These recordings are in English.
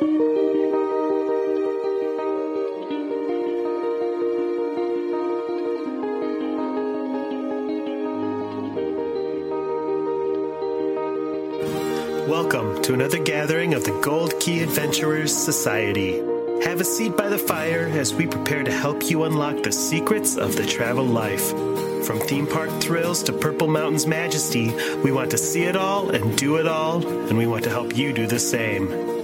Welcome to another gathering of the Gold Key Adventurers Society. Have a seat by the fire as we prepare to help you unlock the secrets of the travel life. From theme park thrills to Purple Mountain's majesty, we want to see it all and do it all, and we want to help you do the same.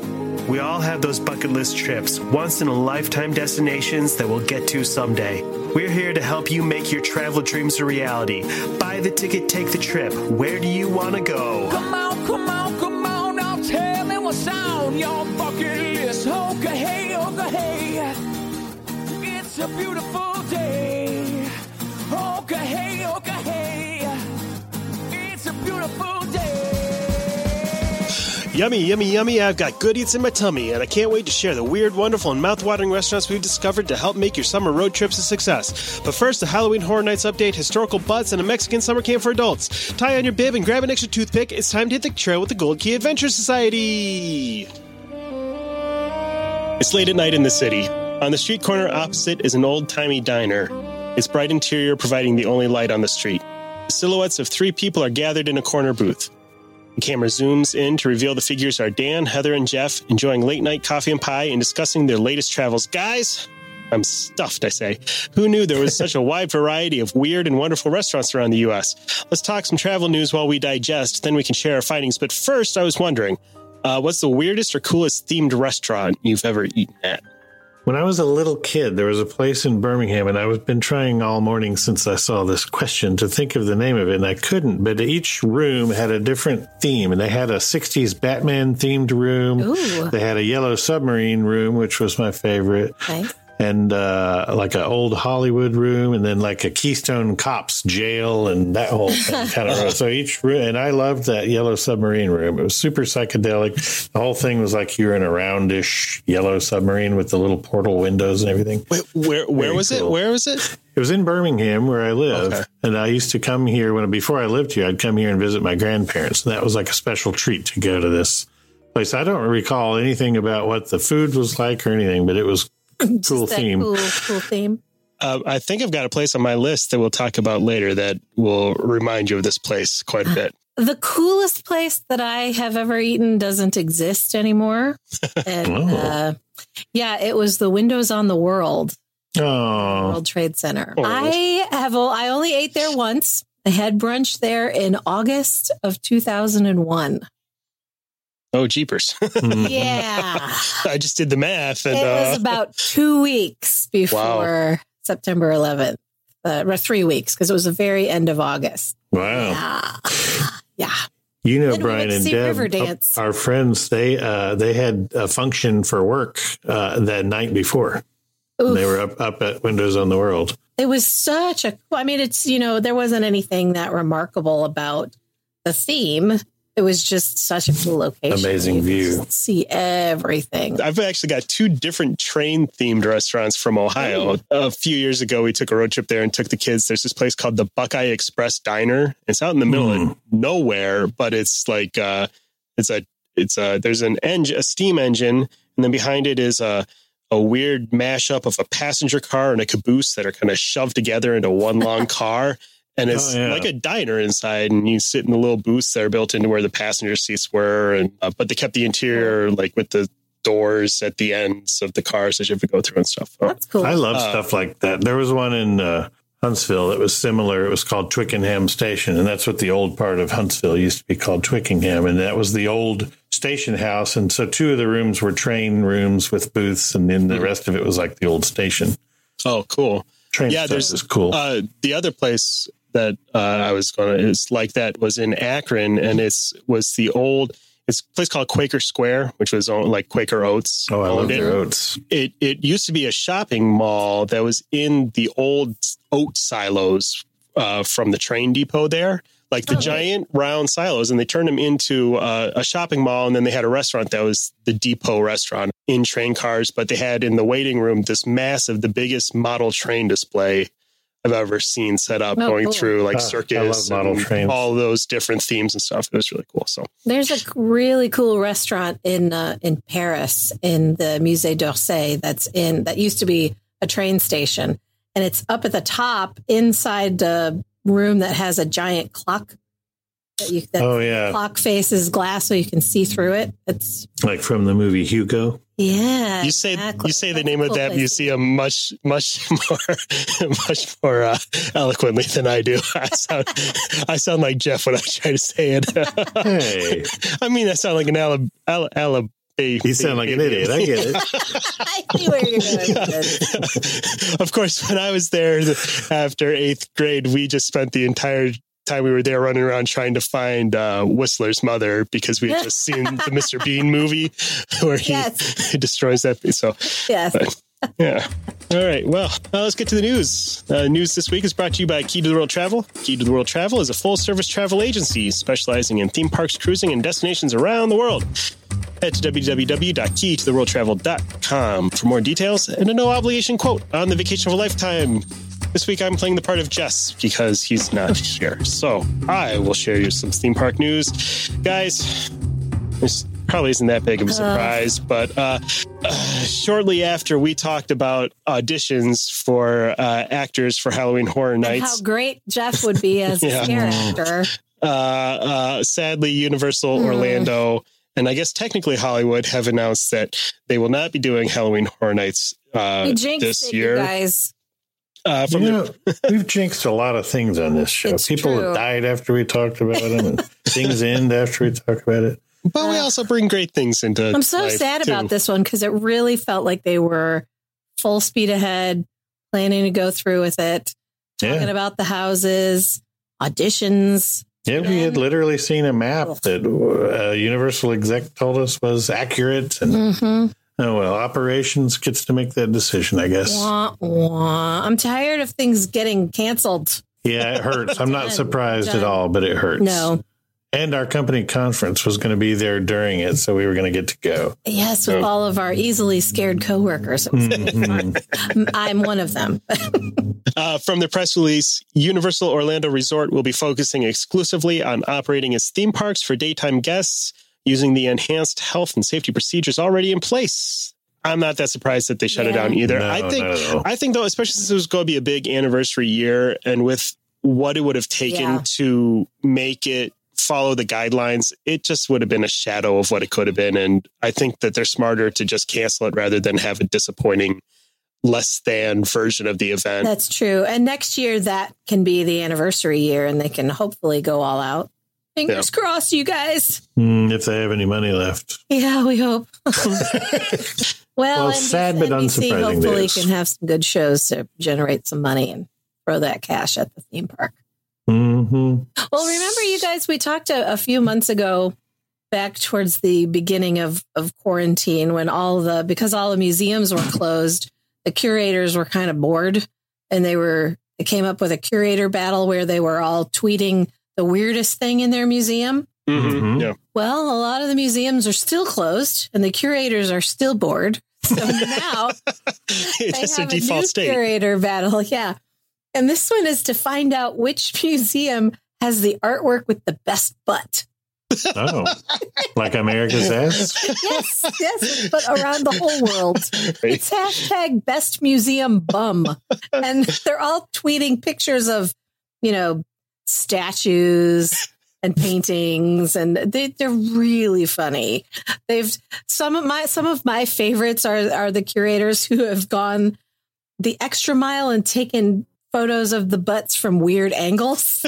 We all have those bucket list trips, once in a lifetime destinations that we'll get to someday. We're here to help you make your travel dreams a reality. Buy the ticket, take the trip. Where do you want to go? Come on, come on, come on, now tell me what's on your bucket list. Okay, hey, okay. It's a beautiful Yummy, yummy, yummy. I've got good eats in my tummy, and I can't wait to share the weird, wonderful, and mouth-watering restaurants we've discovered to help make your summer road trips a success. But first, a Halloween Horror Nights update, historical butts, and a Mexican summer camp for adults. Tie on your bib and grab an extra toothpick. It's time to hit the trail with the Gold Key Adventure Society. It's late at night in the city. On the street corner opposite is an old-timey diner. Its bright interior providing the only light on the street. The silhouettes of three people are gathered in a corner booth. The camera zooms in to reveal the figures are Dan, Heather, and Jeff enjoying late night coffee and pie and discussing their latest travels. Guys, I'm stuffed, I say. Who knew there was such a wide variety of weird and wonderful restaurants around the U.S.? Let's talk some travel news while we digest, then we can share our findings. But first, I was wondering uh, what's the weirdest or coolest themed restaurant you've ever eaten at? When I was a little kid, there was a place in Birmingham, and I've been trying all morning since I saw this question to think of the name of it, and I couldn't. But each room had a different theme, and they had a 60s Batman themed room. Ooh. They had a yellow submarine room, which was my favorite. Nice. And uh, like an old Hollywood room, and then like a Keystone Cops jail, and that whole thing kind of. so each room, and I loved that yellow submarine room. It was super psychedelic. The whole thing was like you're in a roundish yellow submarine with the little portal windows and everything. Wait, where where Very was it? Where was it? It was in Birmingham where I live, Okay. and I used to come here when before I lived here. I'd come here and visit my grandparents, and that was like a special treat to go to this place. I don't recall anything about what the food was like or anything, but it was cool That theme. Cool, cool theme. Uh, I think I've got a place on my list that we'll talk about later that will remind you of this place quite a bit. The coolest place that I have ever eaten doesn't exist anymore. And Oh. uh, yeah, it was the Windows on the World, Oh, World Trade Center. Oh. I have, I only ate there once. I had brunch there in August of 2001. Oh, jeepers. Mm. Yeah. I just did the math. And, it was uh, about two weeks before September 11th, uh, three weeks, because it was the very end of August. wow! Yeah. Yeah. You know, Then we Brian and Deb, River Dance. our friends, they uh, they had a function for work uh, that night before. Oof. They were up up at Windows on the World. it was such a i mean it's you know there wasn't anything that remarkable about the theme it was just such a cool location Amazing You view. see everything I've actually got two different train themed restaurants from Ohio. A few years ago, we took a road trip there and took the kids. There's this place called the Buckeye Express Diner. It's out in the middle Hmm. of nowhere, but it's like, uh, it's a, it's a, there's an engine, a steam engine, and then behind it is a, a weird mashup of a passenger car and a caboose that are kind of shoved together into one long car. And it's Oh, yeah. like a diner inside, and you sit in the little booths that are built into where the passenger seats were. And uh, but they kept the interior like with the doors at the ends of the cars that you have to go through and stuff. Oh, that's cool I love Uh, stuff like that. There was one in uh, Huntsville that was similar. It was called Twickenham Station, and that's what the old part of Huntsville used to be called Twickenham, and that was the old station house. And so two of the rooms were train rooms with booths, and then the rest of it was like the old station. oh, cool. Train Yeah, stuff there's- was cool. Uh, the other place that uh, I was going to is like that was in Akron, and it's was the old. It's a place called Quaker Square, which was owned, like Quaker Oats. oh, I love it. their oats. it it used to be a shopping mall that was in the old oat silos uh, from the train depot there like the Oh. giant round silos and they turned them into uh, a shopping mall and then they had a restaurant that was the depot restaurant in train cars but they had in the waiting room this massive the biggest model train display I've ever seen set up Oh, going cool. through like circus model and trains. all those different themes and stuff. It was really cool. So There's a really cool restaurant in uh, in Paris in the Musée d'Orsay that's in that used to be a train station, and it's up at the top inside the room that has a giant clock. That you that Oh yeah, clock faces glass so you can see through it. It's like from the movie Hugo. Yeah. you say exactly. you say the That's a name of cool that place. museum much much more much more uh, eloquently than I do. I sound I sound like Jeff when I try to say it. Hey, I mean, I sound like an Alab Ala, Ala, you sound like an idiot. I get it. I see where you're going of course, when I was there after eighth grade, we just spent the entire time we were there running around trying to find uh, Whistler's mother because we had just seen the Mr. Bean movie where he Yes. destroys that. So, Yes. yeah. All right. Well, now let's get to the news. Uh, news this week is brought to you by Key to the World Travel. Key to the World Travel is a full service travel agency specializing in theme parks, cruising, and destinations around the world. Head to www.keytotheworldtravel.com for more details and a no obligation quote on the vacation of a lifetime. This week I'm playing the part of Jess because he's not here. So I will share you some theme park news. Guys, this probably isn't that big of a surprise, but uh, uh, shortly after we talked about auditions for uh, actors for Halloween Horror And how great Jeff would be as a Yeah. scare actor. uh, uh, sadly, Universal Hmm. Orlando and I guess technically Hollywood have announced that they will not be doing Halloween Horror Nights uh, this it, you year. guys. Uh, from You the- we've jinxed a lot of things on this show. It's People true. have died after we talked about them, and things end after we talk about it. but we also bring great things into. It. I'm so life, sad too. about this one because it really felt like they were full speed ahead, planning to go through with it, talking Yeah, about the houses, auditions. yeah. We had literally seen a map that a Universal exec told us was accurate, and Mm-hmm. Oh well, operations gets to make that decision, I guess. Wah, wah. I'm tired of things getting canceled. Yeah, it hurts. I'm not surprised Done. at all, but it hurts. No. And our company conference was going to be there during it, so we were going to get to go. Yes, with all of our easily scared coworkers. It was really fun. I'm one of them. Uh, from the press release, Universal Orlando Resort will be focusing exclusively on operating its theme parks for daytime guests using the enhanced health and safety procedures already in place. I'm not that surprised that they shut it down either. No, I think not at. I think though, especially since it was going to be a big anniversary year and with what it would have taken Yeah. to make it follow the guidelines, it just would have been a shadow of what it could have been. And I think that they're smarter to just cancel it rather than have a disappointing less than version of the event. That's true. And next year, that can be the anniversary year, and they can hopefully go all out. Fingers crossed, you guys. Mm, if they have any money left. Yeah, we hope. well, Well, sad but unsurprising hopefully news. can have some good shows to generate some money and throw that cash at the theme park. hmm Well, remember, you guys, we talked a, a few months ago, back towards the beginning of, of quarantine, when all the because all the museums were closed, the curators were kind of bored, and they were they came up with a curator battle where they were all tweeting the weirdest thing in their museum. Mhm. Mhm. Yeah. Well, a lot of the museums are still closed, and the curators are still bored. So now they Just a have a new default state. curator battle. Yeah. And this one is to find out which museum has the artwork with the best butt. Oh, like America's ass? Yes, yes, but around the whole world. It's hashtag best museum bum. And they're all tweeting pictures of, you know, statues and paintings and they, they're really funny. They've some of my some of my favorites are are the curators who have gone the extra mile and taken photos of the butts from weird angles.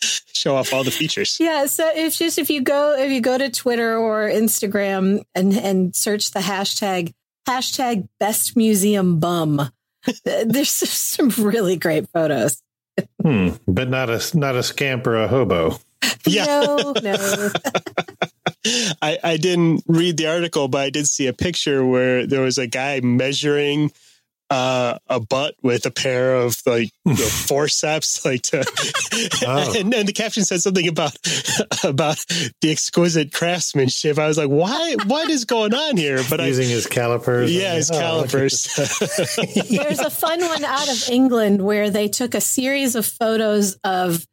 Show off all the features. Yeah, so if just if you go if you go to Twitter or Instagram and and search the hashtag hashtag best museum bum, there's some really great photos. Hmm. But not a not a scamp or a hobo. Yeah. No, no. I, I didn't read the article, but I did see a picture where there was a guy measuring uh, a butt with a pair of like you know, forceps, like to, Oh. and, and the caption said something about about the exquisite craftsmanship. I was like, why? What is going on here? But I, Using his calipers. yeah, his Oh, calipers. There's a fun one out of England where they took a series of photos of.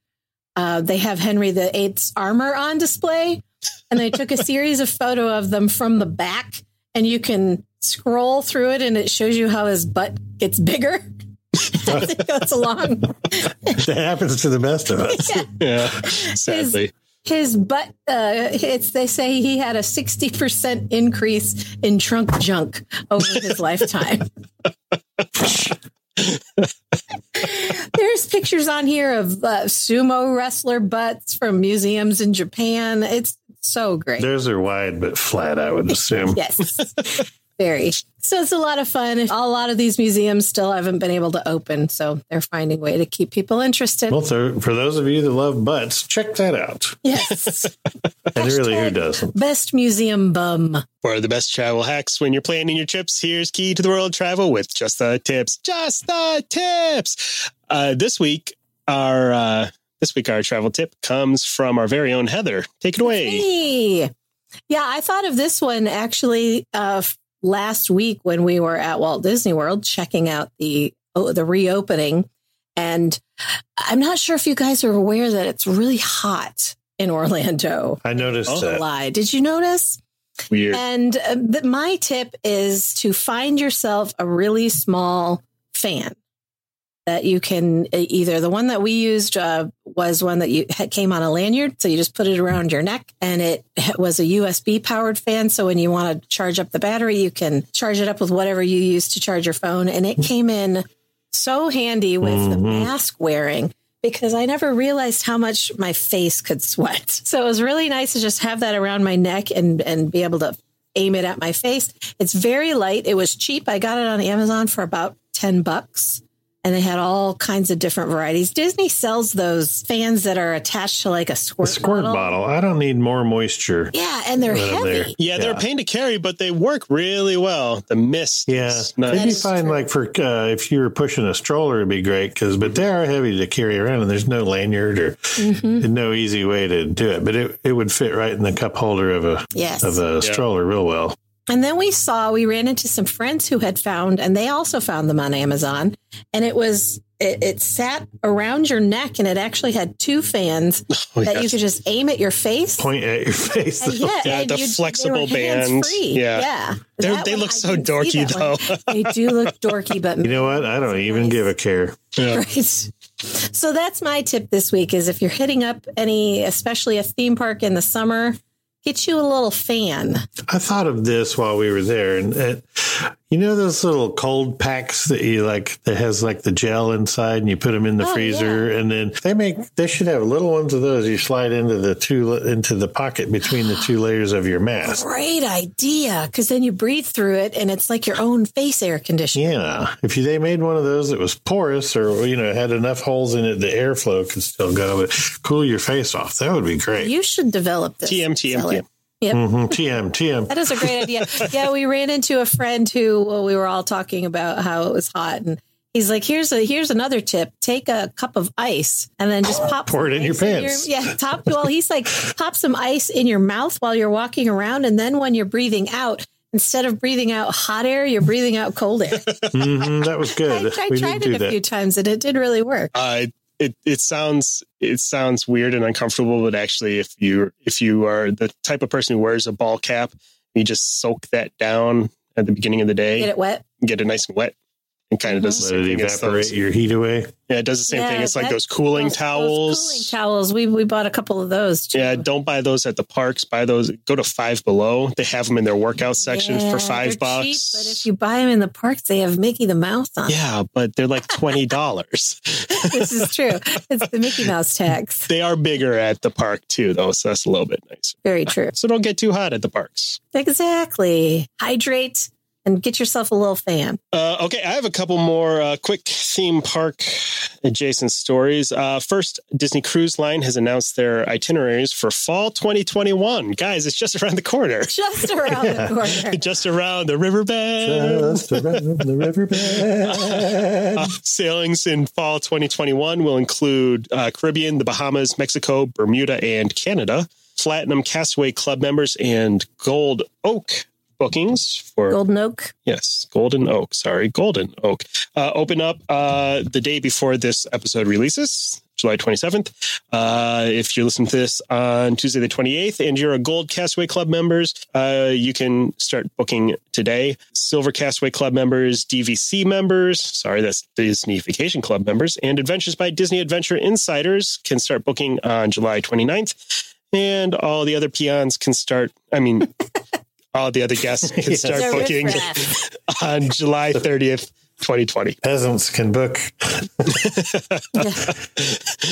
Uh, they have Henry VIII's armor on display, and they took a series of photo of them from the back, and you can scroll through it, and it shows you how his butt gets bigger as it goes along. that happens to the best of us. yeah, sadly. His butt, uh, it's they say he had a sixty percent increase in trunk junk over his lifetime. There's pictures on here of uh, sumo wrestler butts from museums in Japan. It's so great. Theirs are wide but flat, I would assume. Yes, very. So it's a lot of fun. A lot of these museums still haven't been able to open, so they're finding a way to keep people interested. Well, so for those of you that love butts, check that out. yes, And really, who doesn't? best museum bum. For the best travel hacks when you're planning your trips, here's Key to the World Travel with Just the Tips. Just the Tips. Uh, this week, our uh, this week our travel tip comes from our very own Heather. Take it away. Hey. Yeah, I thought of this one actually uh, f- last week when we were at Walt Disney World checking out the oh, the reopening, and I'm not sure if you guys are aware that it's really hot in Orlando. I noticed Oh. July. Did you notice? Weird. And uh, th- my tip is to find yourself a really small fan that you can either the one that we used uh, was one that you came on a lanyard, so you just put it around your neck, and it was a USB powered fan. So when you want to charge up the battery, you can charge it up with whatever you use to charge your phone, and it came in so handy with the Mhm. mask wearing because I never realized how much my face could sweat. So it was really nice to just have that around my neck and and be able to aim it at my face. It's very light. It was cheap. I got it on Amazon for about 10 bucks. And they had all kinds of different varieties. Disney sells those fans that are attached to like a squirt, A squirt, squirt bottle. I don't need more moisture. Yeah, and they're Right heavy. yeah, they're a pain to carry, but they work really well. The mist. Yeah, is nice. if That you is find true. like for uh, if you were pushing a stroller, it'd be great because but they are heavy to carry around, and there's no lanyard or Mhm. no easy way to do it. But it, it would fit right in the cup holder of a Yes. of a stroller real well. And then we saw, we ran into some friends who had found, and they also found them on Amazon. And it was, it, it sat around your neck and it actually had two fans Oh, that yes. you could just aim at your face. Point at your face. And yeah, Yeah, the flexible they were bands. hands-free. Yeah. yeah. They're- they look I so dorky, that one. though. they do look dorky, but You know what? I don't even give a care. Yeah. Right. So that's my tip this week is if you're hitting up any, especially a theme park in the summer, get you a little fan. I thought of this while we were there, and it, you know those little cold packs that you like that has like the gel inside, and you put them in the Oh, freezer, and then they make they should have little ones of those. You slide into the two into the pocket between the two layers of your mask. Great idea. Cause then you breathe through it and it's like your own face air conditioner. Yeah, if you, they made one of those that was porous or you know had enough holes in it, the airflow could still go, but cool your face off. That would be great. You should develop this. TM, TM, TM. Yep. Mhm, TM TM. That is a great idea. Yeah, we ran into a friend who well, we were all talking about how it was hot, and he's like, "Here's a here's another tip: take a cup of ice and then just pop Pour it in your ice pants. yeah, top. Well, he's like, pop some ice in your mouth while you're walking around, and then when you're breathing out, instead of breathing out hot air, you're breathing out cold air. hmm that was good. I we tried did do it a few times, and it did really work. Uh, it it sounds it sounds weird and uncomfortable, but actually, if you if you are the type of person who wears a ball cap, you just soak that down at the beginning of the day, Get it wet. get it nice and wet, and kind of does the Let same it thing as evaporate those. your heat away. Yeah, it does the same thing. It's like those cooling Those- those towels. cooling towels. We we bought a couple of those. Too. Yeah, don't buy those at the parks. Buy those. Go to Five Below. They have them in their workout section Yeah, for five bucks. cheap, but if you buy them in the parks, they have Mickey the Mouse on. yeah, but they're like twenty dollars. this is true. It's the Mickey Mouse tax. they are bigger at the park too, though, so that's a little bit nicer. Very true. So don't get too hot at the parks. Exactly. Hydrate. And get yourself a little fan. Uh, okay, I have a couple more uh, quick theme park adjacent stories. Uh, first, Disney Cruise Line has announced their itineraries for fall 2021. Guys, it's just around the corner. Just around the corner. just around the riverbed. Just around the riverbed. Uh, sailings in fall 2021 will include uh, Caribbean, the Bahamas, Mexico, Bermuda, and Canada. Platinum Castaway Club members and Gold Oak bookings for Golden Oak. Yes, Golden Oak. Sorry, Golden Oak. Uh, open up uh, the day before this episode releases, July 27th. Uh, if you're listening to this on Tuesday the 28th and you're a Gold Castaway Club members, uh, you can start booking today. Silver Castaway Club members, DVC members, sorry, that's Disney Vacation Club members, and Adventures by Disney Adventure Insiders can start booking on July 29th. And all the other peons can start, I mean, all the other guests can Yes. start The booking on July 30th, 2020. Peasants can book.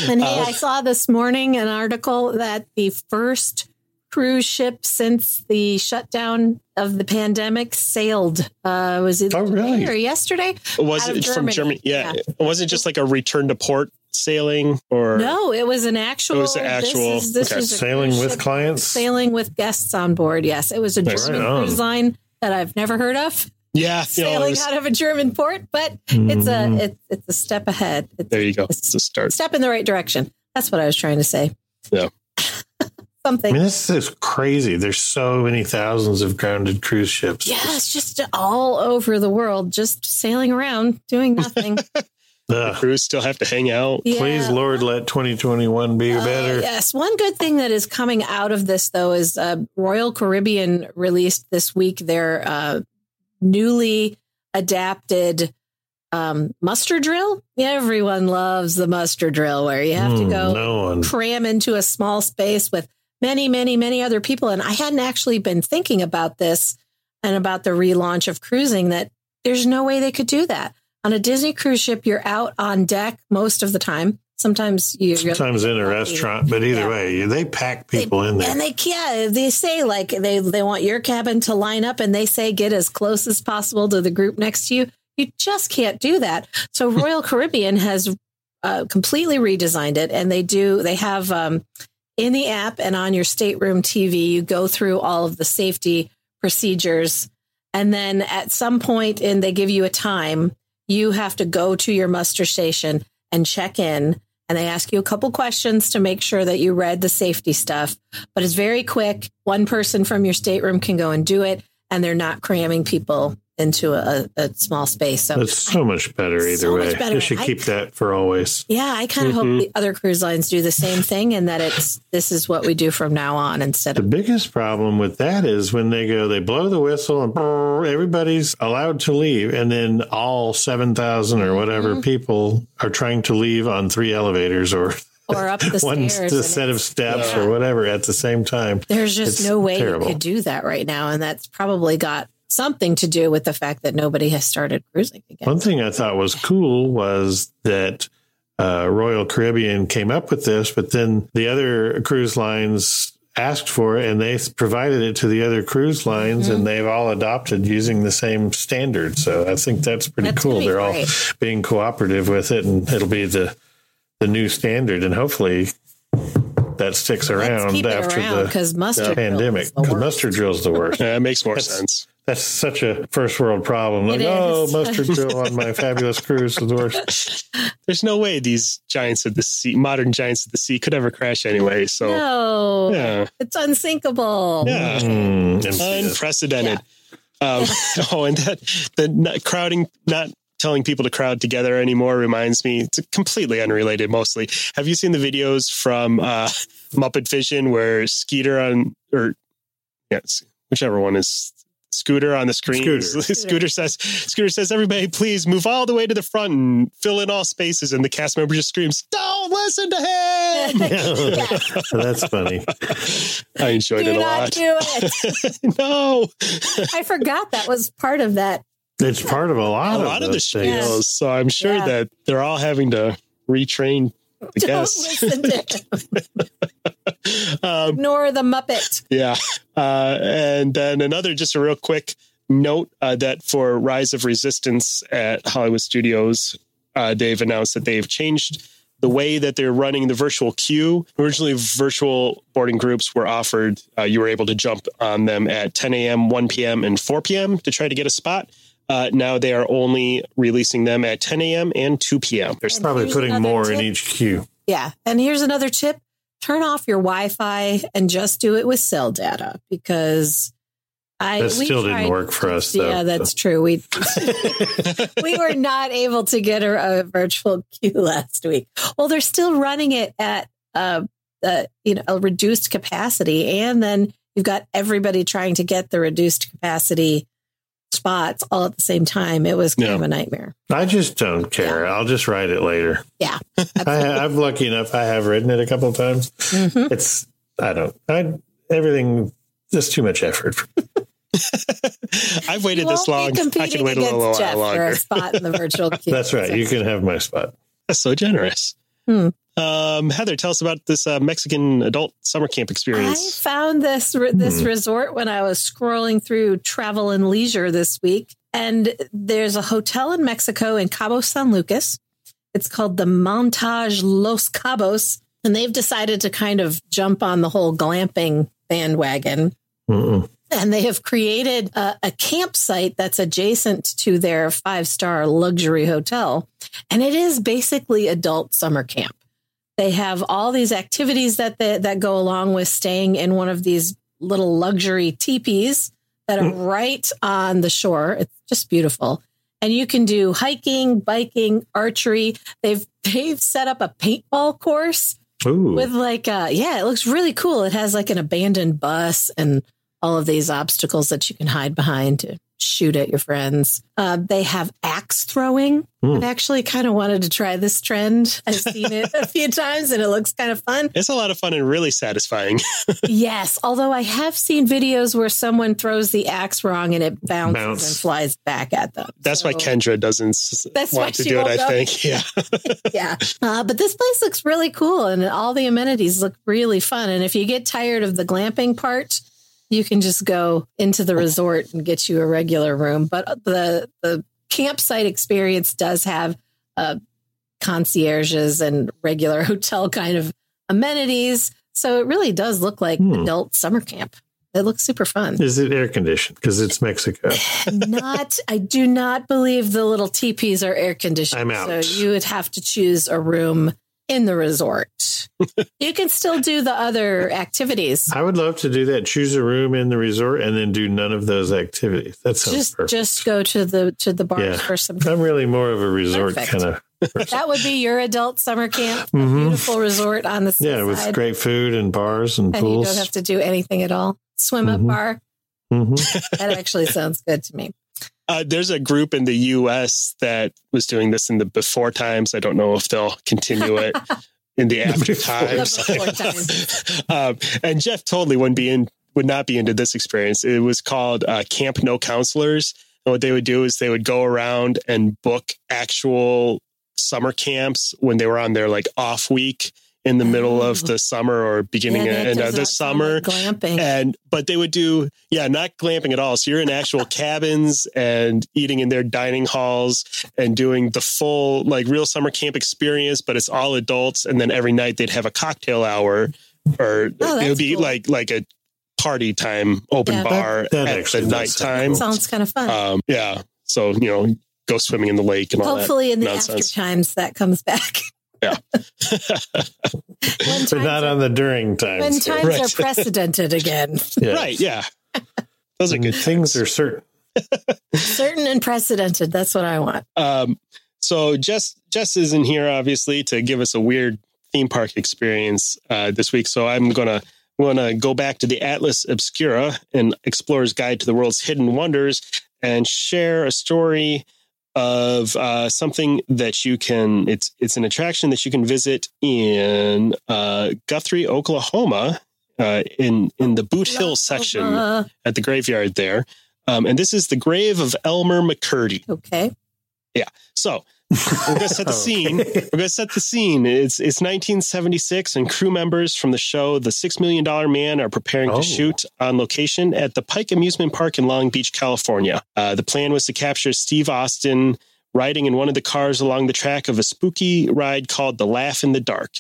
And hey, I saw this morning an article that the first cruise ship since the shutdown of the pandemic sailed. Uh, was it Oh, really? or yesterday? Was Out of it from Germany. Germany? Yeah. Yeah. It wasn't just like a return to port sailing or No, it was an actual. It was an actual- This is, this okay. is Sailing with ship clients? Sailing with guests on board. Yes, it was a Nice. German Right cruise line that I've never heard of. yeah, you know, Sailing was- out of a German port, but it's a Mm. it's, it's a step ahead. It's there you go. It's- It's a start. step in the right direction. That's what I was trying to say. Yeah. something. I Something. mean, this is crazy. There's so many thousands of grounded cruise ships. Yeah, it's just all over the world, just sailing around, doing nothing. Ugh. Crews still have to hang out. Yeah. Please, Lord, let 2021 be Uh, better. yes. One good thing that is coming out of this, though, is uh, Royal Caribbean released this week their uh, newly adapted um, muster drill. Everyone loves the muster drill where you have to Hmm, go No cram into a small space with many, many, many other people. And I hadn't actually been thinking about this and about the relaunch of cruising that there's no way they could do that. On a Disney cruise ship, you're out on deck most of the time. Sometimes you Sometimes in a restaurant, but either Yeah. way, they pack people they, in there. And they yeah, they say like they they want your cabin to line up and they say get as close as possible to the group next to you. You just can't do that. So Royal Caribbean has uh, completely redesigned it and they do they have um, in the app and on your stateroom TV you go through all of the safety procedures and then at some point in they give you a time you have to go to your muster station and check in and they ask you a couple questions to make sure that you read the safety stuff. But it's very quick. One person from your stateroom can go and do it and they're not cramming people into a, a small space so That's so much better either So way. better. They should I- keep that for always. yeah i kind of Mhm. hope the other cruise lines do the same thing and that it's this is what we do from now on instead The of biggest problem with that is when they go, they blow the whistle and brrr, everybody's allowed to leave. And then all 7,000 or whatever Mm-hmm. people are trying to leave on three elevators or or up the one set of steps yeah. or whatever at the same time. There's just It's no way terrible. you could do that right now. And that's probably got something to do with the fact that nobody has started cruising again. One thing I thought was cool was that uh, Royal Caribbean came up with this, but then the other cruise lines asked for it and they provided it to the other cruise lines Mm-hmm. and they've all adopted using the same standard. So I think that's pretty That's cool. be They're all being cooperative with it and it'll be the the new standard and hopefully that sticks around after around the because mustard pandemic because worst. mustard drill's the worst. Yeah, it makes more That's- sense. That's such a first world problem. Like, oh, is. mustard drill on my fabulous cruise is the worst. There's no way these giants of the sea, modern giants of the sea, could ever crash anyway. So, no, yeah, it's unsinkable. yeah, Mm, and- unprecedented. Um, oh, and that the not crowding, not telling people to crowd together anymore reminds me. It's completely unrelated. Mostly, have you seen the videos from uh, Muppet Vision where Skeeter on or yes, whichever one is. Scooter on the screen. Scooter. Scooter says, "Scooter says, everybody, please move all the way to the front and fill in all spaces." And the cast member just screams, "Don't listen to him!" That's funny. I enjoyed Do it a not lot. do it. no, I forgot that was part of that. It's part of a lot a of lot of the those things. shows. So I'm sure Yeah. that they're all having to retrain the Don't guests. listen to him. Um, Ignore the Muppet. yeah. Uh, and then another, just a real quick note uh, that for Rise of Resistance at Hollywood Studios, uh, they've announced that they've changed the way that they're running the virtual queue. Originally, virtual boarding groups were offered. Uh, you were able to jump on them at 10 a.m., 1 p.m., and 4 p.m. to try to get a spot. Uh, now they are only releasing them at 10 a.m. and 2 p.m. They're probably putting another more in each queue. Yeah. And here's another tip turn off your Wi Fi and just do it with cell data because I. That we still didn't work for us, though. Yeah, that's true. We we were not able to get a, a virtual queue last week. Well, they're still running it at uh, uh, you know a reduced capacity, and then you've got everybody trying to get the reduced capacity spots all at the same time. It was kind Yeah. of a nightmare. I just don't care. I'll just write it later. Yeah, I, I'm lucky enough. I have written it a couple of times. Mhm. It's I don't. I everything. Just too much effort. I've waited this long. won't be I can wait a little against while Jeff for longer. a spot in the virtual queue. That's right. You can have my spot. That's so generous. Hmm. Um, Heather, tell us about this uh, Mexican adult summer camp experience. I found this re- this Hmm. resort when I was scrolling through Travel and Leisure this week, and there's a hotel in Mexico in Cabo San Lucas. It's called the Montage Los Cabos, and they've decided to kind of jump on the whole glamping bandwagon. Mm-mm. And they have created a, a campsite that's adjacent to their five star luxury hotel. And it is basically adult summer camp. They have all these activities that they, that go along with staying in one of these little luxury teepees that are right on the shore. It's just beautiful. And you can do hiking, biking, archery. They've they've set up a paintball course Ooh. with like uh yeah it looks really cool it has like an abandoned bus and all of these obstacles that you can hide behind to shoot at your friends uh, they have axe throwing Hmm. i've actually kind of wanted to try this trend i've seen it a few times and it looks kind of fun It's a lot of fun and really satisfying. yes although i have seen videos where someone throws the axe wrong and it bounces Bounce. and flies back at them That's why Kendra doesn't That's want to do it, I go. think. Yeah. yeah. Uh, but this place looks really cool and all the amenities look really fun. And if you get tired of the glamping part, you can just go into the resort and get you a regular room. But the the campsite experience does have uh, concierges and regular hotel kind of amenities. So it really does look like Hmm. adult summer camp. It looks super fun. Is it air conditioned? Because it's Mexico. not, I do not believe the little teepees are air conditioned. I'm out. So you would have to choose a room in the resort. you can still do the other activities. I would love to do that. Choose a room in the resort and then do none of those activities. That's Just perfect. just go to the to the bars Yeah. for some. I'm really more of a resort Perfect. kind of That would be your adult summer camp. A Mhm. beautiful resort on the yeah, with great food and bars and pools. and you don't have to do anything at all. Swim up Mhm. bar. hmm That actually sounds good to me. Uh, there's a group in the U.S. that was doing this in the before times. I don't know if they'll continue it in the after times. The um, and Jeff totally wouldn't be in, would not be into this experience. It was called uh, Camp No Counselors. And what they would do is they would go around and book actual summer camps when they were on their like off week in the middle of the summer or beginning Yeah, of that end of the summer like glamping. and but they would do yeah not glamping at all so you're in actual cabins and eating in their dining halls and doing the full like real summer camp experience but it's all adults and then every night they'd have a cocktail hour or Oh, it would be cool. like like a party time open Yeah. bar That- that at actually the nighttime cool. Sounds kind of fun. um yeah so you know go swimming in the lake and all Hopefully, in the nonsense. after times, that comes back. that when But not are, on the during times. when times Right. are precedented again, Yeah. right yeah those are good things are certain. certain and precedented. That's what I want. Um, so Jess Jess isn't here obviously to give us a weird theme park experience uh, this week. So I'm gonna gonna go back to the Atlas Obscura, and explorer's guide to the world's hidden wonders, and share a story of uh, something that you can. It's it's an attraction that you can visit in uh, Guthrie, Oklahoma, uh, in in the Boot Hill section at the graveyard there. Um, and this is the grave of Elmer McCurdy. okay. Yeah. So We're gonna set the scene. We're gonna set the scene. It's it's 1976, and crew members from the show The Six Million Dollar Man are preparing Oh. to shoot on location at the Pike Amusement Park in Long Beach, California. Uh, the plan was to capture Steve Austin riding in one of the cars along the track of a spooky ride called The Laugh in the Dark.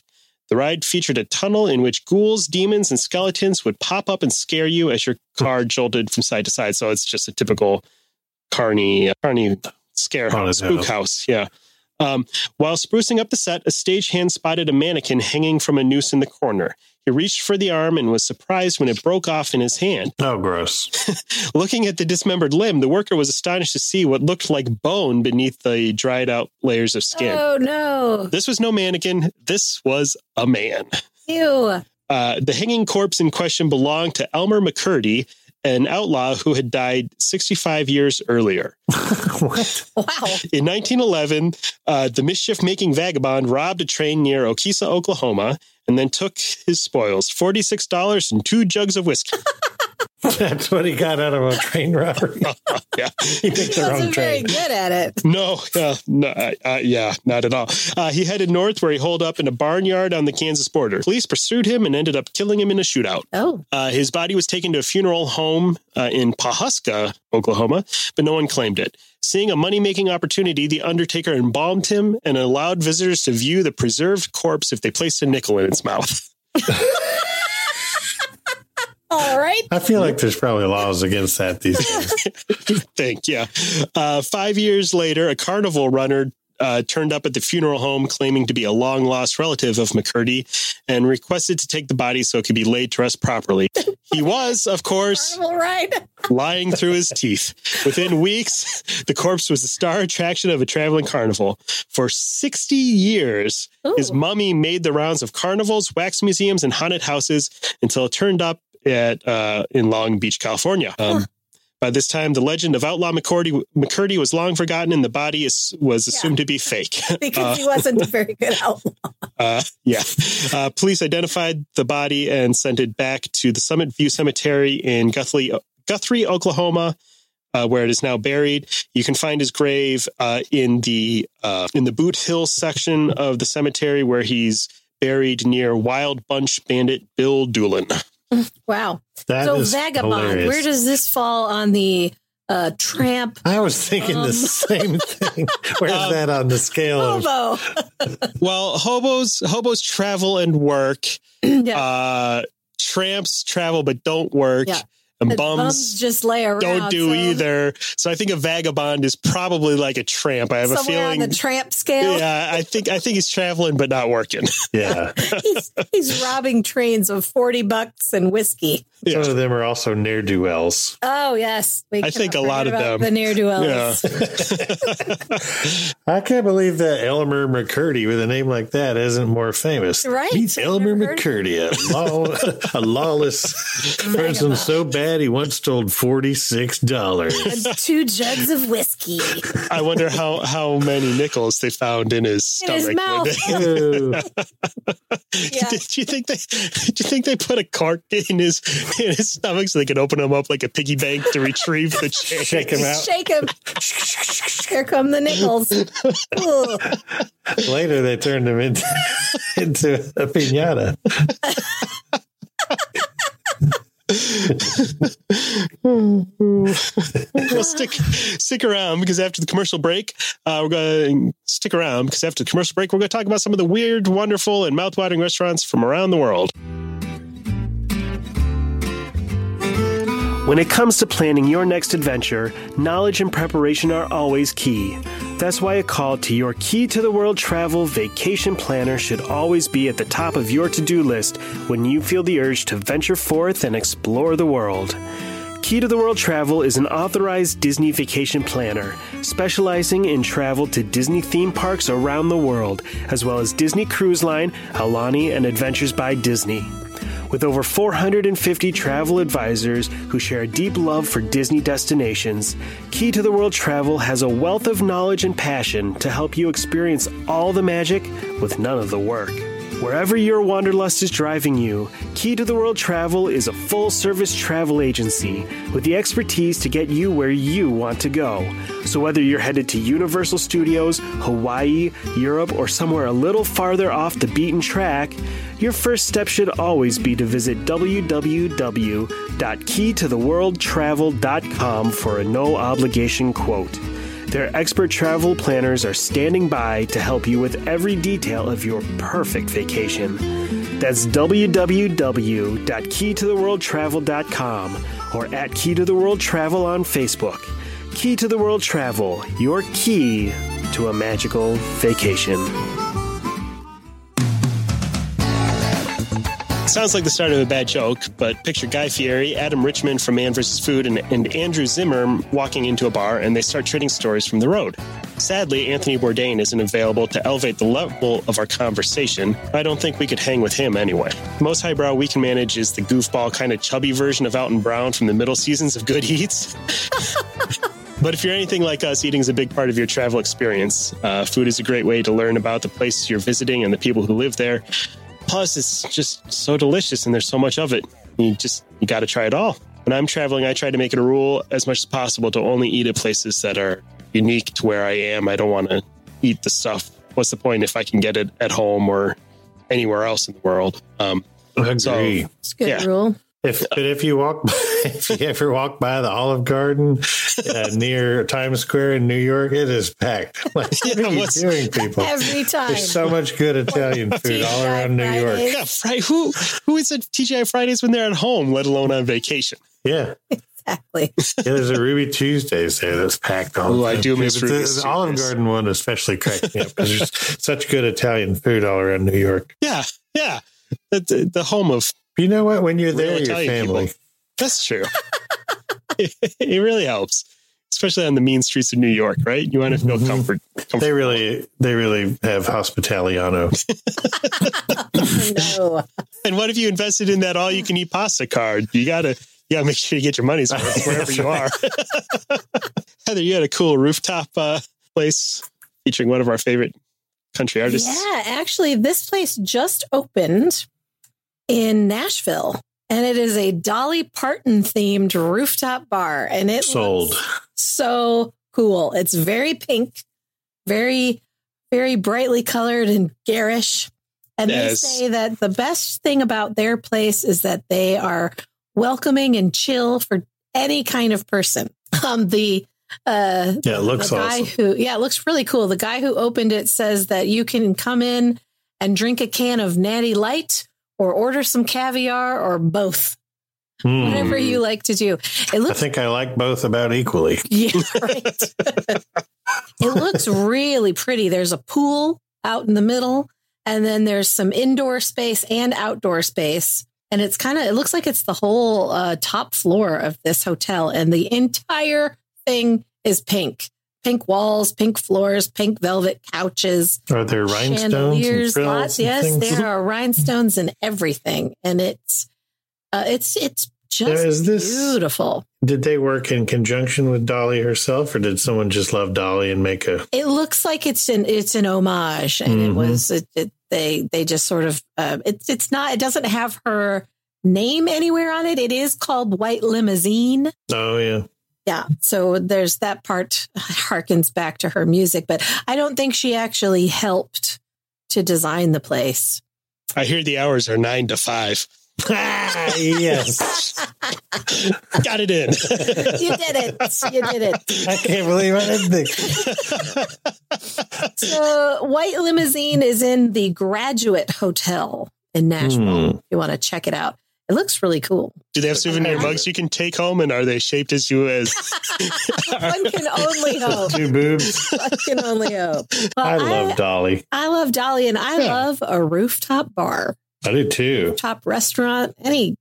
The ride featured a tunnel in which ghouls, demons, and skeletons would pop up and scare you as your car jolted from side to side. So it's just a typical carny, carny scare Haunted house, spook house. house. Yeah. Um, while sprucing up the set, a stagehand spotted a mannequin hanging from a noose in the corner. He reached for the arm and was surprised when it broke off in his hand. Oh, gross. Looking at the dismembered limb, the worker was astonished to see what looked like bone beneath the dried out layers of skin. Oh no! This was no mannequin. This was a man. Ew! Uh, the hanging corpse in question belonged to Elmer McCurdy, an outlaw who had died 65 years earlier. what? Wow! In 1911, uh, the mischief making vagabond robbed a train near Okesa, Oklahoma, and then took his spoils $46 and two jugs of whiskey. That's what he got out of a train robbery. yeah. he picked the wrong Wasn't very train. good at it. No, uh, no uh, uh, yeah, not at all. Uh, he headed north where he holed up in a barnyard on the Kansas border. Police pursued him and ended up killing him in a shootout. Oh, Uh, his body was taken to a funeral home uh, in Pawhuska, Oklahoma, but no one claimed it. Seeing a money making opportunity, the undertaker embalmed him and allowed visitors to view the preserved corpse if they placed a nickel in its mouth. all right. I feel like there's probably laws against that these days. think, yeah. Uh, five years later, a carnival runner uh, turned up at the funeral home claiming to be a long lost relative of McCurdy and requested to take the body so it could be laid to rest properly. He was, of course, All right. lying through his teeth. Within weeks, the corpse was the star attraction of a traveling carnival. For 60 years, his mummy made the rounds of carnivals, wax museums, and haunted houses until it turned up at uh, in Long Beach, California. Um, By this time, the legend of outlaw McCurdy, McCurdy was long forgotten, and the body is, was assumed to be fake. Because he wasn't a very good outlaw. Uh, yeah. Uh, police identified the body and sent it back to the Summit View Cemetery in Guthrie, Guthrie Oklahoma, uh, where it is now buried. You can find his grave uh, in the uh, in the Boot Hill section of the cemetery, where he's buried near Wild Bunch bandit Bill Doolin. Wow. That so is vagabond. hilarious. Where does this fall on the uh, tramp I was thinking Um, the same thing. Where's Um, that on the scale of hobo? Well, hobos hobos travel and work. yeah. Uh, tramps travel but don't work, Yeah. And The bums just lay around. don't do so either. So I think a vagabond is probably like a tramp. I have a feeling. on the tramp scale. yeah, I think I think he's traveling but not working. yeah? he's, he's robbing trains of 40 bucks and whiskey. Some of them are also ne'er do wells. Oh, yes. We I think a lot of them. The ne'er do Yeah. wells. I can't believe that Elmer McCurdy with a name like that isn't more famous. Right. Meet I've Elmer never heard of McCurdy, a, law, a lawless person so bad he once stole forty six dollars. And two jugs of whiskey I wonder how how many nickels they found in his in his stomach. mouth. Yeah. Did you think they? Did you think they put a cart in his in his stomach so they could open him up like a piggy bank to retrieve the change? Shake him out. Shake him. Here come the nickels. Later, they turned him into into a pinata. Well, stick stick around because after the commercial break, uh, we're going to stick around because after the commercial break, we're going to talk about some of the weird, wonderful, and mouthwatering restaurants from around the world. When it comes to planning your next adventure, knowledge and preparation are always key. That's why a call to your Key to the World travel vacation planner should always be at the top of your to do list when you feel the urge to venture forth and explore the world. Key to the World Travel is an authorized Disney vacation planner, specializing in travel to Disney theme parks around the world, as well as Disney Cruise Line, Aulani, and Adventures by Disney. With over 450 travel advisors who share a deep love for Disney destinations, Key to the World Travel has a wealth of knowledge and passion to help you experience all the magic with none of the work. Wherever your wanderlust is driving you, Key to the World Travel is a full service travel agency with the expertise to get you where you want to go. So, whether you're headed to Universal Studios, Hawaii, Europe, or somewhere a little farther off the beaten track, your first step should always be to visit www.keytotheworldtravel.com for a no obligation quote. Their expert travel planners are standing by to help you with every detail of your perfect vacation. That's www.keytotheworldtravel.com or at Key to the World Travel on Facebook. Key to the World Travel, your key to a magical vacation. Sounds like the start of a bad joke, but picture Guy Fieri, Adam Richman from Man vs. Food, and, and Andrew Zimmern walking into a bar and they start trading stories from the road. Sadly, Anthony Bourdain isn't available to elevate the level of our conversation. I don't think we could hang with him anyway. The most highbrow we can manage is the goofball kind of chubby version of Alton Brown from the middle seasons of Good Eats. But if you're anything like us, eating is a big part of your travel experience. Uh, food is a great way to learn about the places you're visiting and the people who live there. Plus, it's just so delicious and there's so much of it. You just, you got to try it all. When I'm traveling, I try to make it a rule as much as possible to only eat at places that are unique to where I am. I don't want to eat the stuff. What's the point if I can get it at home or anywhere else in the world? Um, Agree. So- It's a good Yeah. rule. If but if you walk, by, if you ever walk by the Olive Garden uh, near Times Square in New York, it is packed. Like, what are you doing, people? Every time. There's so much good Italian food all around New York. Fridays. yeah, Fri- who who is at TGI Fridays when they're at home, let alone on vacation? Yeah, Exactly. yeah. There's a Ruby Tuesdays there that's packed all. Ooh, the I time, do too. miss But the, the Olive Garden one especially cracked me up because there's such good Italian food all around New York. Yeah, yeah. The, the, the home of You know what? When you're Real there, your Italian family. people. that's true. it really helps, especially on the mean streets of New York, right? You want to feel Mhm. comfort. comfort. They really, they really have hospitaliano. no. And what if you invested in that all-you-can-eat pasta card? You gotta, you gotta make sure you get your money's worth wherever you are. Heather, you had a cool rooftop uh, place featuring one of our favorite country artists. Yeah, actually, this place just opened in Nashville, and it is a Dolly Parton themed rooftop bar, and it Sold. looks so cool. It's very pink, very, very brightly colored and garish. And Yes. they say that the best thing about their place is that they are welcoming and chill for any kind of person. Um, the uh, Yeah, it looks the guy awesome. who yeah it looks really cool the guy who opened it says that you can come in and drink a can of natty light or order some caviar or both. Hmm. whatever you like to do. It I think I like both about equally. yeah right. It looks really pretty. There's a pool out in the middle and then there's some indoor space and outdoor space. And it's kind of it looks like it's the whole uh, top floor of this hotel and the entire thing is pink pink walls pink floors pink velvet couches Are there rhinestones lots and yes things? there are rhinestones and everything and it's uh, it's it's just is this- beautiful Did they work in conjunction with Dolly herself, or did someone just love Dolly and make a? it looks like it's an it's an homage and it Mhm. was it, it, they they just sort of uh, it's it's not it doesn't have her name anywhere on it it is called white limousine Oh yeah, yeah so there's that part harkens back to her music but i don't think she actually helped to design the place I hear the hours are nine to five. Ah, yes. Got it in. you did it you did it I can't believe I didn't think. so white limousine is in the graduate hotel in nashville if you want to check it out it looks really cool Do they have souvenir mugs you can take home, and are they shaped as you as? one can only hope Two boobs. one can only hope Well, I love Dolly. I love Dolly, and I Yeah. love a rooftop bar, I do too. top restaurant. Any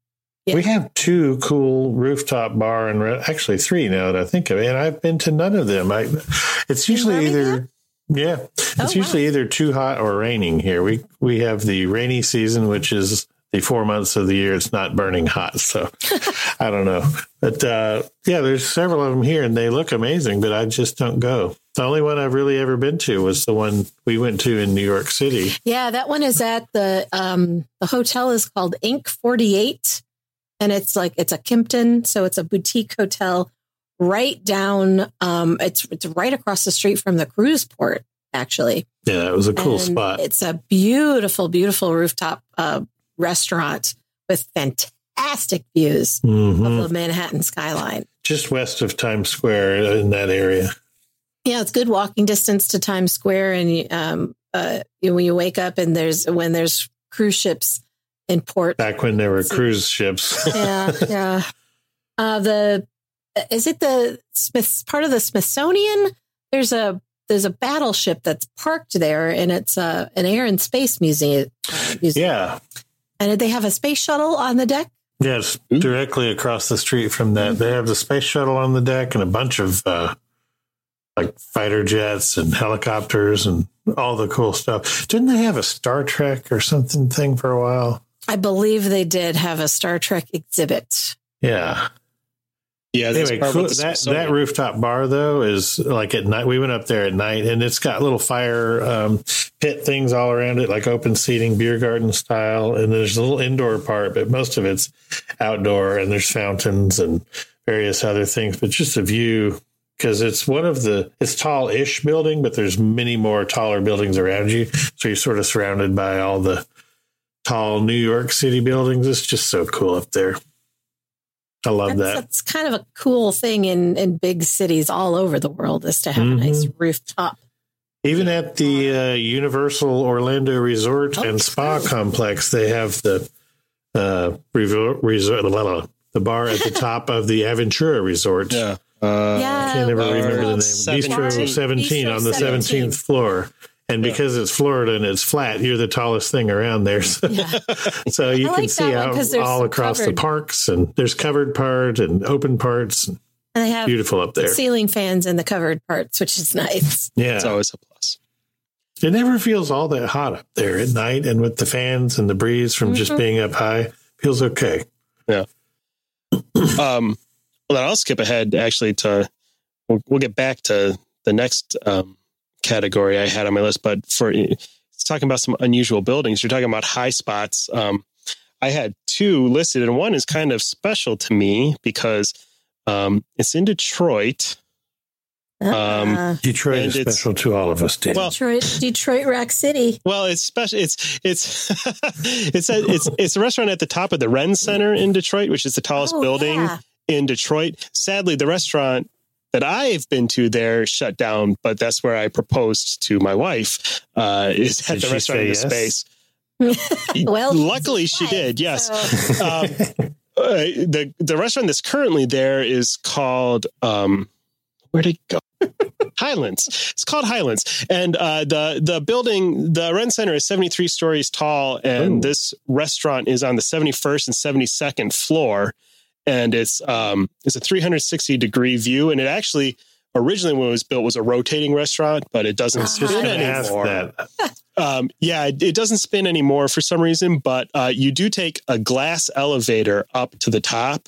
Yeah. We have two cool rooftop bar and re- actually three now that I think of it. And I've been to none of them. I, it's usually either, yeah, it's Oh, wow. usually either too hot or raining here. We we have the rainy season, which is the four months of the year it's not burning hot. So I don't know. But uh, yeah, there's several of them here and they look amazing, but I just don't go. The only one I've really ever been to was the one we went to in New York City. Yeah, that one is at the um the hotel is called Ink48 and it's like it's a Kimpton, so it's a boutique hotel right down um it's it's right across the street from the cruise port actually. Yeah, it was a cool And spot. It's a beautiful beautiful rooftop uh restaurant with fantastic views Mhm. of the Manhattan skyline. Just west of Times Square in that area. Yeah, it's good walking distance to Times Square, and um, uh, when you wake up and there's when there's cruise ships in port. Back when there were cruise ships. Yeah, yeah. Uh, the is it the Smith part of the Smithsonian? There's a there's a battleship that's parked there, and it's uh, an air and space museum. Uh, museum. yeah. And did they have a space shuttle on the deck. Yes, Ooh. directly across the street from that. They have the space shuttle on the deck and a bunch of uh, like fighter jets and helicopters and all the cool stuff. Didn't they have a Star Trek or something thing for a while? I believe they did have a Star Trek exhibit. Yeah. Yeah, Anyway, cool. that that rooftop bar though is like at night. We went up there at night, and it's got little fire um, pit things all around it, like open seating, beer garden style. And there's a little indoor part, but most of it's outdoor. And there's fountains and various other things. But just a view because it's one of the it's tall-ish building, but there's many more taller buildings around you. So you're sort of surrounded by all the tall New York City buildings. It's just so cool up there. I love That's, that. that's kind of a cool thing in, in big cities all over the world is to have a nice Mm-hmm. rooftop. Even at the uh, Universal Orlando Resort Oh, and Spa true. Complex, they have the uh, revo- resort, la- la- the bar at the top of the Aventura Resort. Yeah. Uh, yeah, I can't never Uh, remember the name. Seventeen. Bistro 17 Bistro on the 17th floor. And Yeah. because it's Florida and it's flat, you're the tallest thing around there. So, Yeah. so you I can like see that one out 'cause there's all across covered- the parks, and there's covered part and open parts. And they have Beautiful up there. ceiling fans in the covered parts, which is nice. Yeah. It's always a plus. It never feels all that hot up there at night, and with the fans and the breeze from just Mhm. being up high, feels okay. Yeah. um, well, then I'll skip ahead actually to we'll, we'll get back to the next um, category I had on my list. But for it's talking about some unusual buildings, you're talking about high spots. Um, I had two listed, and one is kind of special to me because um, it's in Detroit. Um, Uh, Detroit is special to all of us, Dan. Well, Detroit, Detroit Rock City. Well, it's special. It's it's it's a, it's it's a restaurant at the top of the Ren Center in Detroit, which is the tallest Oh, building yeah. in Detroit. Sadly, the restaurant that I've been to there shut down, but that's where I proposed to my wife. Uh, is at Did the restaurant in the say space. Well, luckily she white, did. Yes. so- Um, uh, the the restaurant that's currently there is called um, where'd it go? Highlands. It's called Highlands, and uh, the the building, the Ren Center, is seventy three stories tall, and Ooh. this restaurant is on the seventy first and seventy second floor, and it's um it's a three hundred sixty degree view, and it actually originally when it was built was a rotating restaurant, but it doesn't Just just spin anymore. that. Um, yeah, it, it doesn't spin anymore for some reason, but uh, you do take a glass elevator up to the top,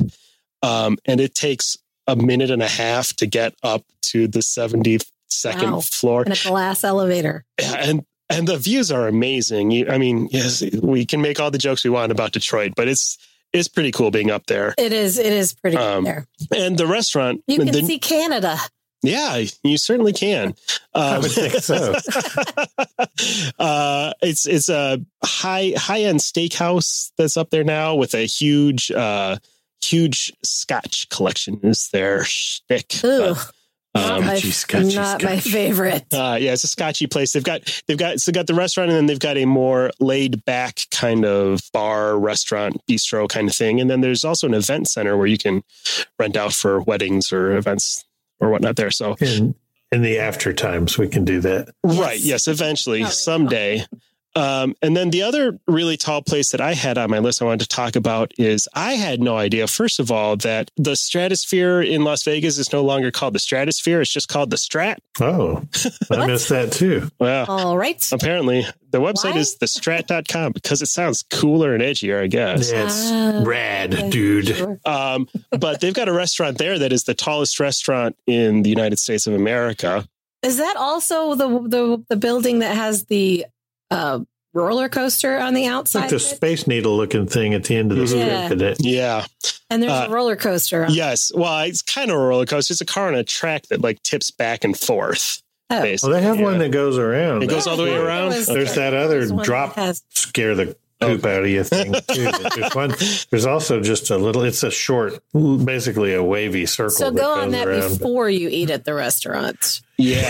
um, and it takes a minute and a half to get up to the seventy second Wow. floor, in a glass elevator. and and the views are amazing. You, I mean, yes, we can make all the jokes we want about Detroit, but it's it's pretty cool being up there. It is. It is pretty good Um, there. And the restaurant, You can the- see Canada. yeah, you certainly can. I Um, would think so. uh, it's it's a high high end steakhouse that's up there now with a huge uh, huge Scotch collection. Is their shtick? Ooh, Uh, not, um, my, Scotchy, scotchy, not my favorite. uh, yeah, it's a Scotchy place. They've got they've got so got the restaurant, and then they've got a more laid back kind of bar, restaurant, bistro kind of thing. And then there's also an event center where you can rent out for weddings or events or whatnot there. So In, in the after times, we can do that. Right. Yes. Eventually, Oh, there you someday. Um, and then the other really tall place that I had on my list I wanted to talk about is I had no idea, first of all, that the stratosphere in Las Vegas is no longer called the stratosphere. It's just called the Strat. Oh, I missed that too. Well, All right. apparently the website Why? is thestrat.com because it sounds cooler and edgier, I guess. Yeah, it's Ah, rad, okay. dude. Sure. Um, but they've got a restaurant there that is the tallest restaurant in the United States of America. Is that also the the the building that has the uh, roller coaster on the outside? like the space needle looking thing at the end of the strip, Yeah. isn't? Yeah. and there's uh, a roller coaster. On. Yes. Well, it's kind of a roller coaster. It's a car on a track that like tips back and forth. Oh. Well, they have Yeah. one that goes around. It goes all the way around? was- There's that other there's one that drop has- scare the poop out of you thing too. There's one. There's also just a little. It's a short, basically a wavy circle. so go on that around. before you eat at the restaurant. Yeah.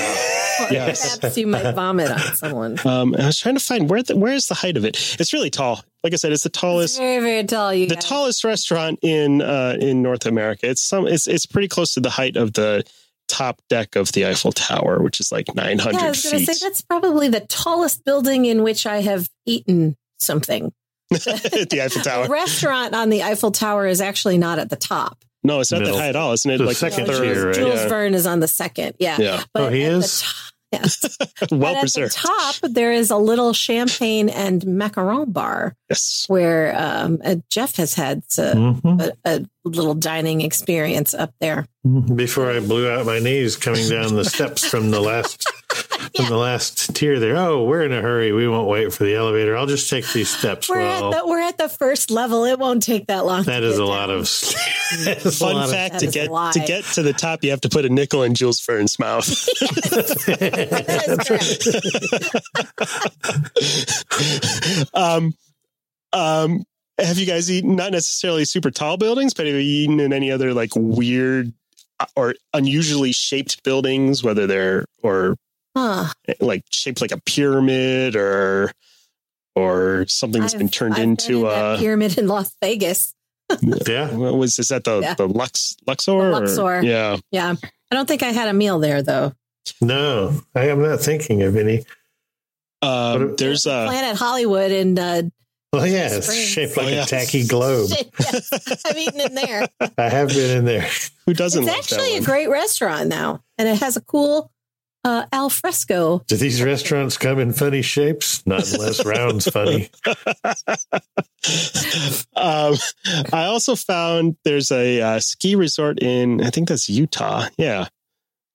Yes. Perhaps you might vomit on someone. Um, I was trying to find where the, where is the height of it. It's really tall. Like I said, it's the It's tallest very very tall. You the guys. tallest restaurant in uh, in North America. It's some it's it's pretty close to the height of the top deck of the Eiffel Tower, which is like 900 Yeah, I was going to say that's probably the tallest building in which I have eaten something. the Eiffel The Tower. restaurant on the Eiffel Tower is actually not at the top. No, it's not Middle. that high at all, isn't it? The like second the third. tier, right? Jules Yeah. Verne is on the second. Yeah. Yeah. But Oh, he at the is? top- yes. well but at the preserved. top, there is a little champagne and macaron bar Yes. where um, uh, Jeff has had uh, Mhm. a, a little dining experience up there. Before I blew out my knees coming down the steps from the last from the last tier there. Oh, we're in a hurry. We won't wait for the elevator. I'll just take these steps. We're well, at the we're at the first level. It won't take that long. That is to is a lot of that is a Fun lot fact That to get to get to the top, you have to put a nickel in Jules Verne's mouth. um, um, have you guys eaten not necessarily super tall buildings, but have you eaten in any other like weird uh, or unusually shaped buildings, whether they're or Huh. like shaped like a pyramid or or something that's been I've- turned I've been into in that a pyramid in Las Vegas. yeah. what was is that the Yeah. the Lux Luxor? or- Luxor. Yeah. Yeah, I don't think I had a meal there though. No, I am not thinking of any. Um, What- there's a Planet Hollywood and uh, Well, yeah, it's shaped like Oh, yeah. a tacky globe. yes, I've eaten in there. I have been in there. who doesn't It's love actually that a great restaurant now, and it has a cool uh, al fresco. Do these restaurants come in funny shapes? Not unless round's funny. um, I also found there's a uh, ski resort in I think that's Utah. Yeah,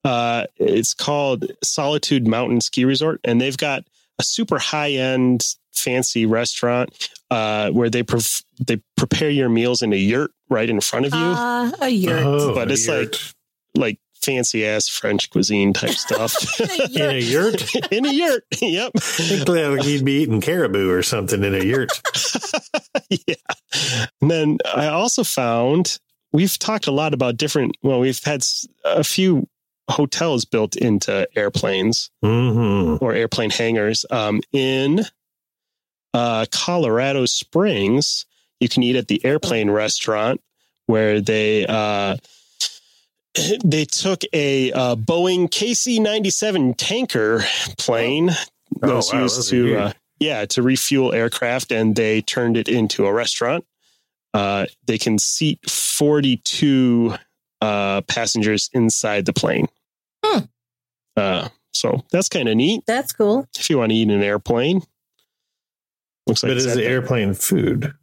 uh, it's called Solitude Mountain Ski Resort, and they've got a super high end fancy restaurant uh, where they pref- they prepare your meals in a yurt right in front of you, Uh, a yurt. Oh, But a it's yurt. like fancy ass French cuisine type stuff. In a yurt. yurt. in a yurt. Yep. I think like you'd be eating caribou or something in a yurt. yeah. And then I also found we've talked a lot about different, well, we've had a few hotels built into airplanes hmm or airplane hangars. Um, in uh, Colorado Springs, you can eat at the airplane restaurant where they, uh, they took a uh, Boeing KC 97 tanker plane that Oh, was wow, used to uh, yeah to refuel aircraft and they turned it into a restaurant uh, they can seat 42 uh, passengers inside the plane Hmm. uh, so that's kind of neat That's cool. if you want to eat in an airplane looks like But it's is at the- airplane food?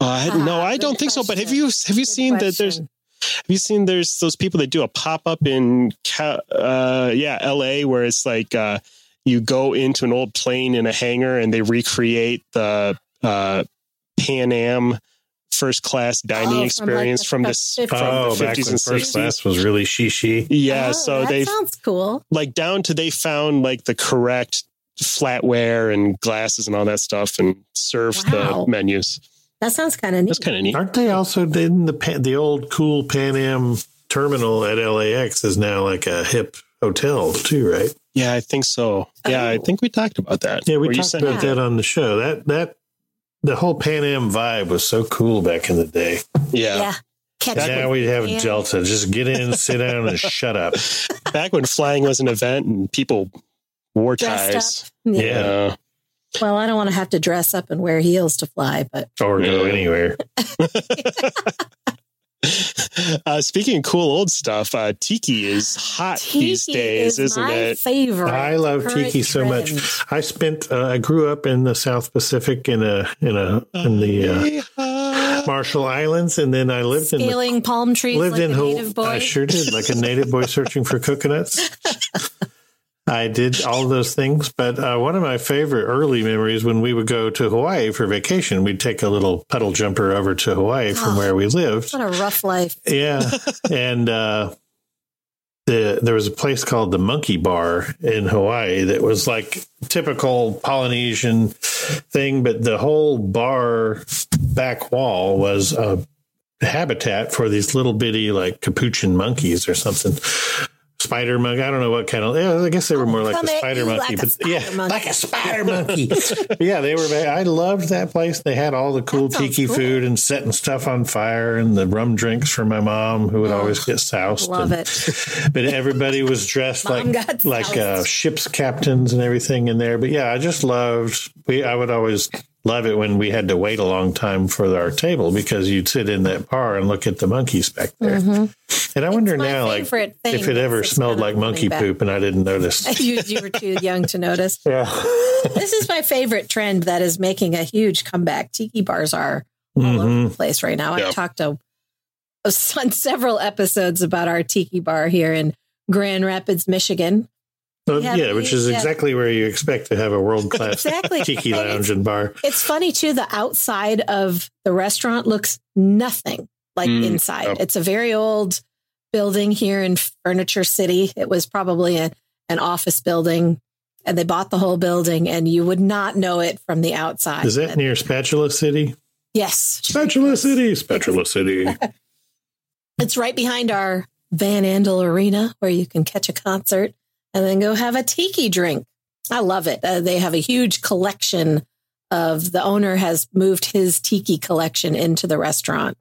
uh, no Ah, i don't think so but have you have you seen that there's question. Have you seen there's those people that do a pop up in Ca- uh yeah LA where it's like uh you go into an old plane in a hangar and they recreate the uh Pan Am first class Oh, dining from, like, experience the- from the this 50s. from oh, the back 50s when and first 60s. class was really shishi. Yeah, Oh, so they sounds cool. like down to they found like the correct flatware and glasses and all that stuff and served Wow. the menus. That sounds kind of neat. That's kind of neat. Aren't they also in the the old cool Pan Am terminal at LAX is now like a hip hotel too, right? Yeah, I think so. Yeah, I Oh. think we talked about that. Yeah, we Where you talked about that on the show. That that the whole Pan Am vibe was so cool back in the day. Yeah. Yeah. Catch now we have Yeah. Delta. Just get in, sit down, and shut up. back when flying was an event and people wore dressed ties. up. Yeah. Yeah. Yeah. Well, I don't want to have to dress up and wear heels to fly, but or go anywhere. Uh, speaking of cool old stuff, uh, tiki is hot tiki these days, is isn't my it? favorite. I love current tiki so much. I spent. Uh, I grew up in the South Pacific in a in a in the uh, Marshall Islands, and then I lived in the Scaling palm trees lived like in a Hawaii. native boy. I sure did, like a native boy searching for coconuts. I did all those things, but uh, one of my favorite early memories when we would go to Hawaii for vacation, we'd take a little puddle jumper over to Hawaii from Oh. where we lived. What a rough life. Yeah, and uh, the there was a place called the Monkey Bar in Hawaii that was like typical Polynesian thing, but the whole bar back wall was a habitat for these little bitty like capuchin monkeys or something. Spider monkey. I don't know what kind of. Yeah, I guess they were more like the spider monkey, like but spider yeah, monkey. like a spider monkey. Yeah, they were. I loved that place. They had all the cool tiki cool. food and setting stuff on fire and the rum drinks for my mom, who would always get soused. Love and- it. But everybody was dressed like like uh, ship's captains and everything in there. But yeah, I just loved. We I would always love it when we had to wait a long time for our table because you'd sit in that bar and look at the monkeys back there. And I wonder Mm-hmm. now, like thing. if it ever It's smelled like monkey back. poop and I didn't notice. you, you were too young to notice. yeah. This is my favorite trend that is making a huge comeback. Tiki bars are all over Mhm. the place right now. Yeah. I've talked to on several episodes about our tiki bar here in Grand Rapids, Michigan. Well, have yeah, which is yeah. exactly where you expect to have a world class Exactly. tiki lounge and bar. It's funny too. The outside of the restaurant looks nothing like Mm, inside. yep. It's a very old building here in Furniture City. It was probably a, an office building, and they bought the whole building, and you would not know it from the outside. Is that near Spatula City? yes, Spatula City, Spatula City. it's right behind our Van Andel Arena, where you can catch a concert and then go have a tiki drink. I love it. Uh, they have a huge collection of the owner has moved his tiki collection into the restaurant,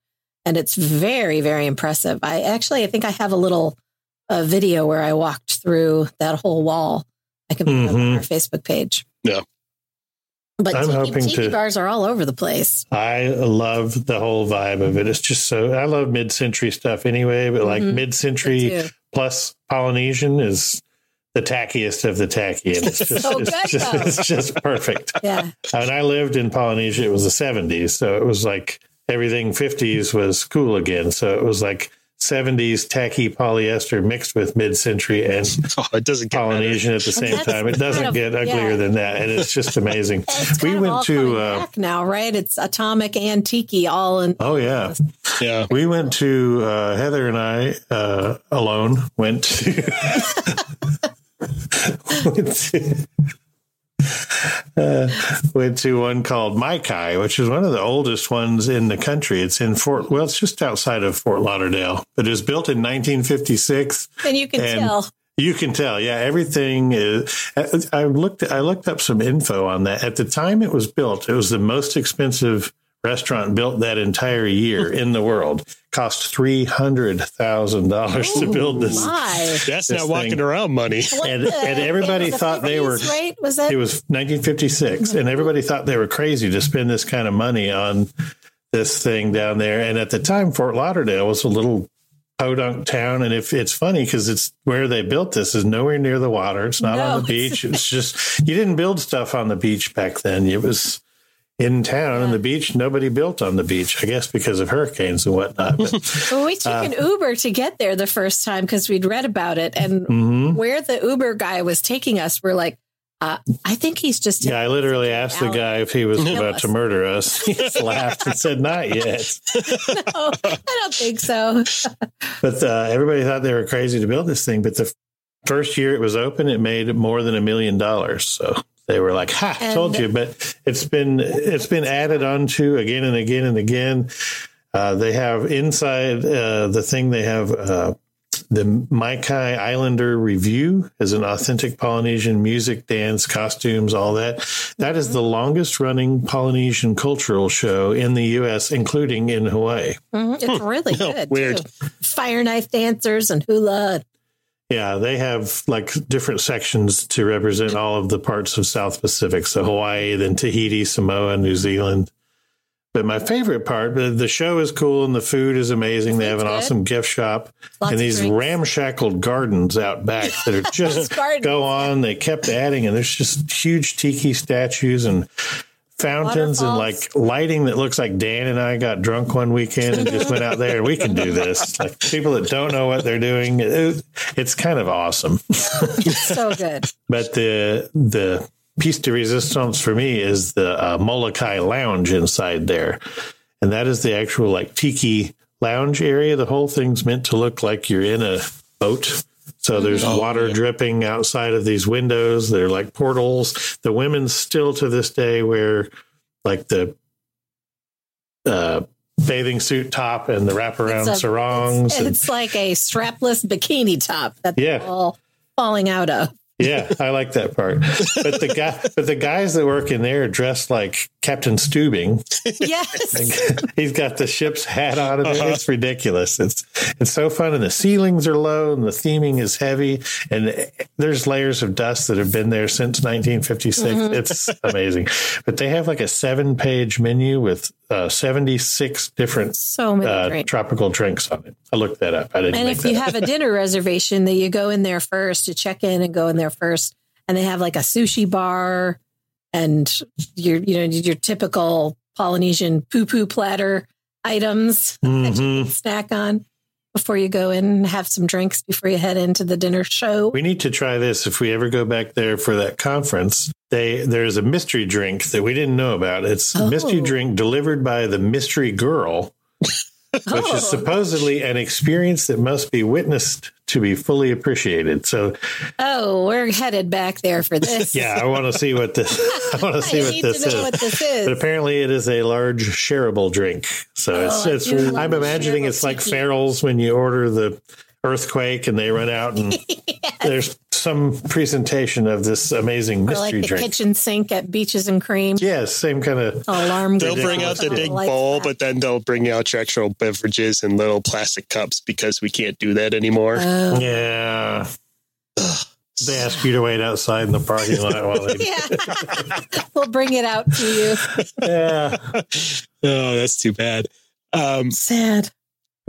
and it's very, very impressive. I actually, I think I have a little uh, video where I walked through that whole wall. I can put it on our Facebook page. Yeah. But I'm tiki, hoping tiki to- bars are all over the place. I love the whole vibe of it. It's just so I love mid century stuff anyway, but like Mhm. mid-century plus Polynesian is the tackiest of the tacky. And it's just, So it's, good, just it's just perfect. Yeah. When I lived in Polynesia, it was the 70s. So it was like everything 50s was cool again. So it was like 70s tacky polyester mixed with mid century and Oh, it doesn't get better. Polynesian at the same That's time. It doesn't kind of- get uglier yeah. than that. And it's just amazing. It's We of went all to, uh, back now, right? It's atomic and tiki all in. Oh, yeah. Yeah. We went to uh, Heather and I uh, alone went to went to, uh, went to one called Mai-Kai, which is one of the oldest ones in the country. It's in Fort well, it's just outside of Fort Lauderdale, but it was built in 1956. And you can And- tell. You can tell, yeah. Everything is. I looked. I looked up some info on that. At the time it was built, it was the most expensive restaurant built that entire year in the world. Cost three hundred thousand dollars to oh build this. My. That's This not walking thing. around money. And- and everybody it was a thought they were- right. Was that It was 1956, and everybody thought they were crazy to spend this kind of money on this thing down there. And at the time, Fort Lauderdale was a little podunk town, and if it's funny because it's where they built this is nowhere near the water. It's not No, on the beach. It's just you didn't build stuff on the beach back then. It was in town, and the beach nobody built on the beach. I guess because of hurricanes and whatnot. But, Well, we took Uh, an Uber to get there the first time because we'd read about it, and Mhm. where the Uber guy was taking us, we're like, uh, I think he's just. Yeah, I literally asked the guy if he was about us. to murder us. He just laughed and said, "Not yet." no, I don't think so. But uh, everybody thought they were crazy to build this thing. But the first year it was open, it made more than a million dollars. So they were like, "Ha, And- told you." But it's been it's been added onto again and again and again. Uh, they have inside uh, the thing. They have uh, the Mai-Kai Islander Revue is an authentic Polynesian music, dance, costumes, all that. That is the longest running Polynesian cultural show in the U.S., including in Hawaii. Mhm, It's really good. weird. too. Fire knife dancers and hula. Yeah, they have like different sections to represent all of the parts of South Pacific. So Hawaii, then Tahiti, Samoa, New Zealand. But my favorite part, the the show is cool and the food is amazing. They have an good. awesome gift shop Lots and these drinks. ramshackled gardens out back that are just go on. They kept adding, and there's just huge tiki statues and fountains and like lighting that looks like Dan and I got drunk one weekend and just went out there and we can do this. Like people that don't know what they're doing, it, it's kind of awesome. so good. But the the piece de resistance for me is the uh, Molokai Lounge inside there, and that is the actual like tiki lounge area. The whole thing's meant to look like you're in a boat. So there's water dripping outside of these windows. They're like portals. The women still to this day wear like the uh, bathing suit top and the wraparound It's a- sarongs. It's, and- it's like a strapless bikini top that Yeah. they're all falling out of. Yeah, I like that part. But the guy, but the guys that work in there are dressed like Captain Stubing. Yes. He's got the ship's hat on, and uh-huh. it's ridiculous. It's it's so fun, and the ceilings are low, and the theming is heavy, and there's layers of dust that have been there since 1956. Mm-hmm. It's amazing. But they have like a seven page menu with uh, 76 different so many uh, drinks. tropical drinks on it. I looked that up. I didn't. And if you have a dinner reservation, that you go in there first to check in and go in there first, and they have like a sushi bar and your you know your typical Polynesian poo poo platter items that you Mhm. can snack on before you go in and have some drinks before you head into the dinner show. We need to try this if we ever go back there for that conference. They there's a mystery drink that we didn't know about. It's a mystery Oh. drink delivered by the mystery girl, which Oh. is supposedly an experience that must be witnessed to be fully appreciated. So Oh, we're headed back there for this. yeah, I want to see what this I want to see what this is. what this is. But apparently, it is a large shareable drink. So Oh, it's, I it's love I'm imagining it's like tiki. Farrell's when you order the earthquake and they run out and there's some presentation of this amazing or mystery like the drink. kitchen sink at Beaches and Cream. Yes, same kind of. Alarm. They'll bring out the big lights bowl, flash. but then they'll bring out your actual beverages in little plastic cups because we can't do that anymore. Oh. Yeah. They ask you to wait outside in the parking lot while they. yeah, we'll bring it out to you. Yeah. oh, that's too bad. Um, Sad.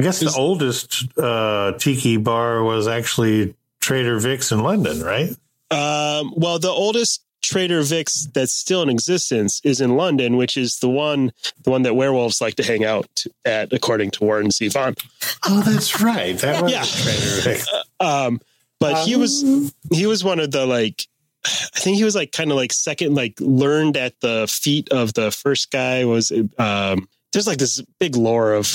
I guess the oldest uh, tiki bar was actually Trader Vic's in London, right? um, well, the oldest Trader Vic's that's still in existence is in London, which is the one the one that werewolves like to hang out at, according to Warren Zevon. Oh, that's right. That was Yeah. Trader Vic. Um, but he was he was one of the like I think he was like kind of like second like learned at the feet of the first guy was um there's like this big lore of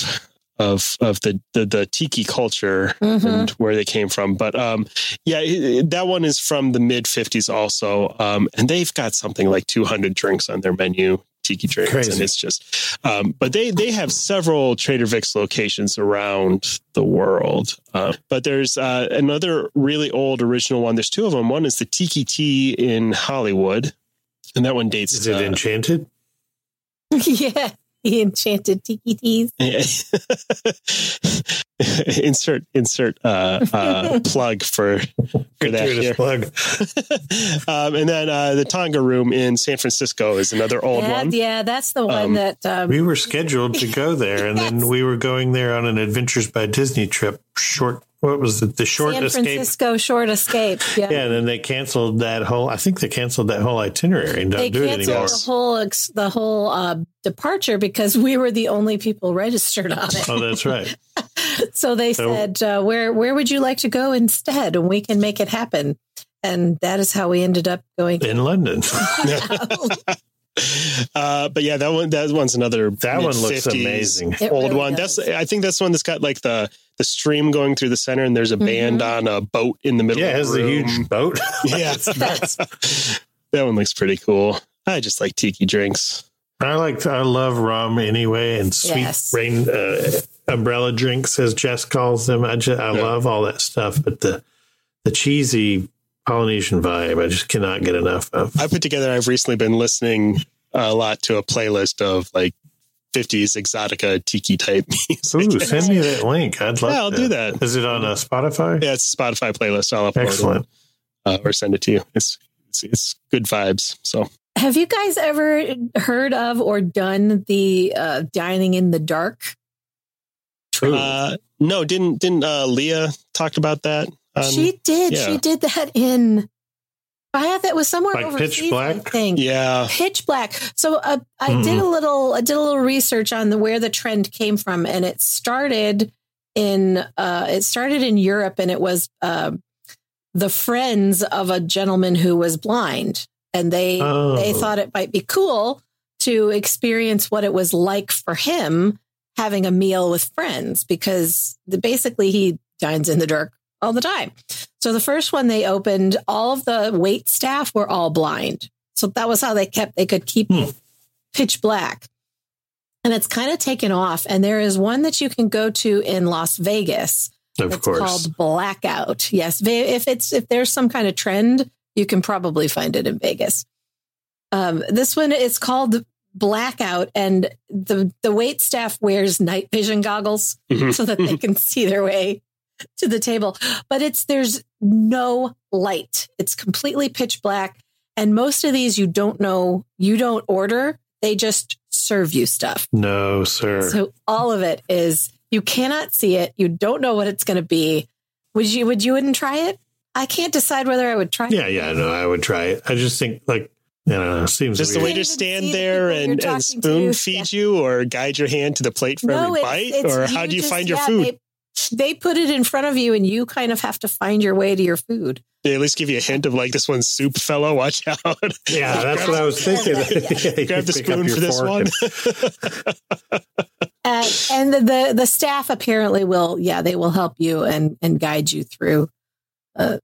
of of the the, the tiki culture Mhm. and where they came from. But um yeah it- that one is from the mid 50s also. Um and they've got something like 200 drinks on their menu tiki drinks. Crazy. and it's just um but they they have several trader vic's locations around the world. Uh, but there's uh, another really old original one. There's two of them one is the Tiki-Ti in hollywood. And that one dates Is it uh, enchanted? yeah, the enchanted tiki teas. insert insert uh, uh, plug for for that here. plug. um, and then uh, the Tonga Room in San Francisco is another old yeah, one. yeah, that's the one Um, that. Um, We were scheduled to go there, and then we were going there on an Adventures by Disney trip. Short, what was it? The short San escape. Francisco short escape. Yeah. Yeah, and then they canceled that whole. I think they canceled that whole itinerary and don't They do it canceled anymore. the whole ex- the whole uh, departure because we were the only people registered on it. Oh, that's right. So they So- said, uh, "Where where would you like to go instead?" And we can make it happen. And that is how we ended up going. In London, Uh, but yeah, that one that one's another that one looks amazing. It Old really one. does. That's I think that's the one that's got like the the stream going through the center, and there's a band on a boat in the middle. Yeah, it of has the the room. huge boat. yeah, that's, that one looks pretty cool. I just like tiki drinks. I like. I love rum anyway, and sweet Yes. rain uh, umbrella drinks, as Jess calls them. I just, I Yeah. love all that stuff, but the the cheesy Polynesian vibe, I just cannot get enough of. I put together. I've recently been listening a lot to a playlist of like 50s exotica tiki type music. Ooh, send me that link. I'd love Yeah, I'll do that. Is it on uh, Spotify? Yeah, it's a Spotify playlist. I'll upload Excellent. it uh, or send it to you. It's, it's it's good vibes. So Have you guys ever heard of or done the uh, dining in the dark? Ooh. uh, no, didn't didn't uh, Leah talked about that? Um, she did. yeah. She did that in. I had that was somewhere Like Pitch overseas. I Black? think. yeah, Pitch Black. So uh, I did a little. I did a little research on the where the trend came from, and it started in. Uh, it started in Europe, and it was uh, the friends of a gentleman who was blind, and they Oh. they thought it might be cool to experience what it was like for him having a meal with friends because the, basically he dines in the dark all the time. So the first one they opened, all of the wait staff were all blind. So that was how they kept they could keep Hmm. pitch black. And it's kind of taken off. And there is one that you can go to in Las Vegas. Of It's course. called Blackout. Yes, if it's if there's some kind of trend, you can probably find it in Vegas. Um, this one is called Blackout, and the the wait staff wears night vision goggles Mhm. so that they can see their way to the table. But it's there's no light. It's completely pitch black, and most of these you don't know, you don't order. They just serve you stuff. no, sir. So all of it is you cannot see it. You don't know what it's going to be. Would you? Would you wouldn't try it? I can't decide whether I would try. yeah, it. yeah, no, I would try it. I just think like I don't know, it seems just the weird. way to stand there people and, talking and to. spoon feed you or guide your hand to the plate for every it's- bite, it's- or how do you just- find your yeah, food? They, they put it in front of you, and you kind of have to find your way to your food. They at least give you a hint of like this one's soup, fellow. Watch out! Yeah, that's what I was thinking. You Grab the spoon for this one. and- And, and the, the the staff apparently will, yeah, they will help you and and guide you through uh,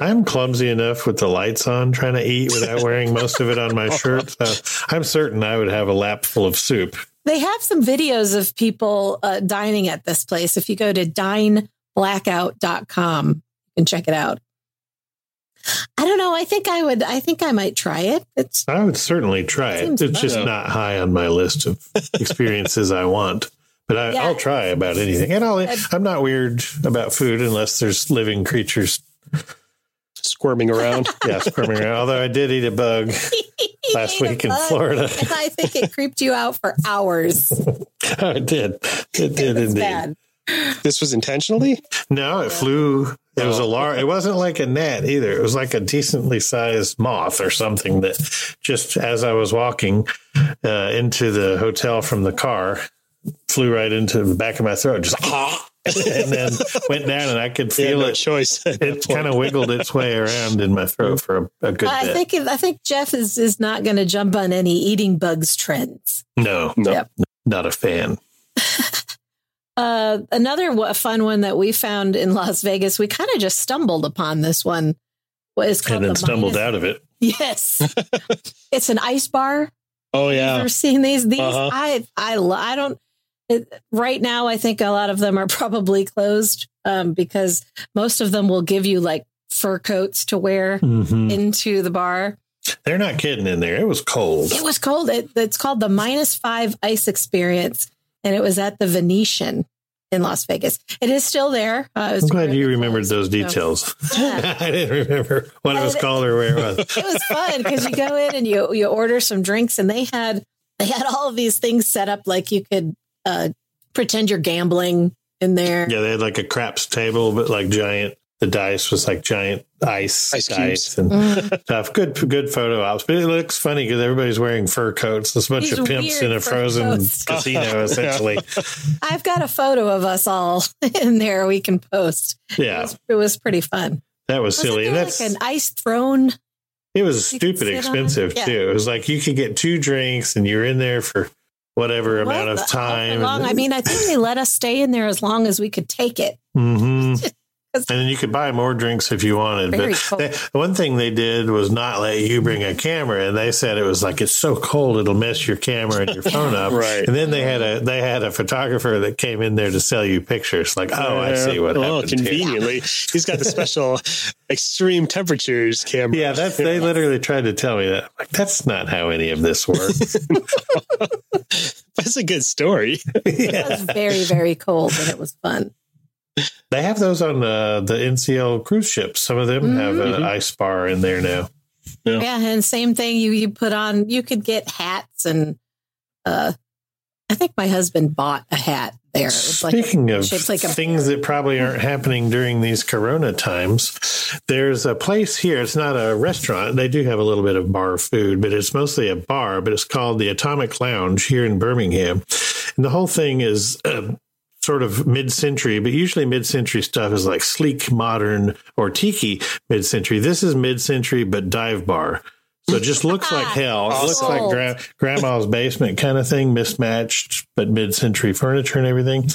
I'm clumsy enough with the lights on trying to eat without wearing most of it on my shirt. So I'm certain I would have a lap full of soup. They have some videos of people uh, dining at this place. If you go to dineblackout.com, you can check it out. I don't know. I think I would. I think I might try it. It's I would certainly try it. It's just not high on my list of experiences I want. But I, Yeah. I'll try about anything. And I'll, I'm not weird about food unless there's living creatures Squirming around. yeah, squirming around. Although I did eat a bug last Ate a week in Florida. and I think it creeped you out for hours. I did. It did It's indeed. bad. this was intentionally. No, it flew. It was a Oh. large. It wasn't like a gnat either. It was like a decently sized moth or something that just as I was walking uh, into the hotel from the car, flew right into the back of my throat, just and then went down, and I could You had feel no it. choice. It kind of wiggled its way around in my throat for a, a good I bit. think I think Jeff is is not going to jump on any eating bugs trends. no, No. Yep. not a fan. Uh, another wa- fun one that we found in Las Vegas, we kind of just stumbled upon this one. Was called And then the stumbled minus- out of it. Yes, it's an ice bar. Oh You've yeah. ever seen these? These Uh-huh. I I lo- I don't. It, right now, I think a lot of them are probably closed um, because most of them will give you like fur coats to wear Mhm. into the bar. They're not kidding in there. It was cold. It was cold. It, it's called the minus five ice experience, and it was at the Venetian in Las Vegas. It is still there. Uh, I'm glad you remembered those details. Yeah. I didn't remember what it was called or where it was. it was fun because you go in and you you order some drinks, and they had they had all of these things set up like you could uh, pretend you're gambling in there. Yeah, they had like a craps table, but like giant. The dice was like giant ice, Ice dice cubes. and Mm. stuff. Good, good photo ops. But it looks funny because everybody's wearing fur coats. There's a bunch These of pimps in a frozen coats. casino, essentially. I've got a photo of us all in there we can post. It Yeah, was, it was pretty fun. that was Wasn't silly. there And like that's an ice throne. it was stupid expensive Yeah. too. It was like you could get two drinks and you're in there for whatever amount What of the- time. long? I mean, I think they let us stay in there as long as we could take it. hmm And then you could buy more drinks if you wanted. Very but they, one thing they did was not let you bring a camera, and they said it was like it's so cold it'll mess your camera and your phone up. Right. And then they had a they had a photographer that came in there to sell you pictures. Like, oh, I see what oh, happened. here. conveniently, he's got the special extreme temperatures camera. Yeah, that's they literally tried to tell me that. Like, that's not how any of this works. That's a good story. It was very, very cold, but it was fun. They have those on uh, the NCL cruise ships. Some of them have Mhm. an ice bar in there now. Yeah, and same thing. You you put on. You could get hats, and uh, I think my husband bought a hat there. It was like a- Speaking of shaped like a things that probably aren't happening during these Corona times, there's a place here. It's not a restaurant. They do have a little bit of bar food, but it's mostly a bar. But it's called the Atomic Lounge here in Birmingham, and the whole thing is. Uh, Sort of mid-century, but usually mid-century stuff is like sleek, modern, or tiki mid-century. This is mid-century, but dive bar. So it just looks like hell. It looks like gra- grandma's basement kind of thing, mismatched, but mid century furniture and everything.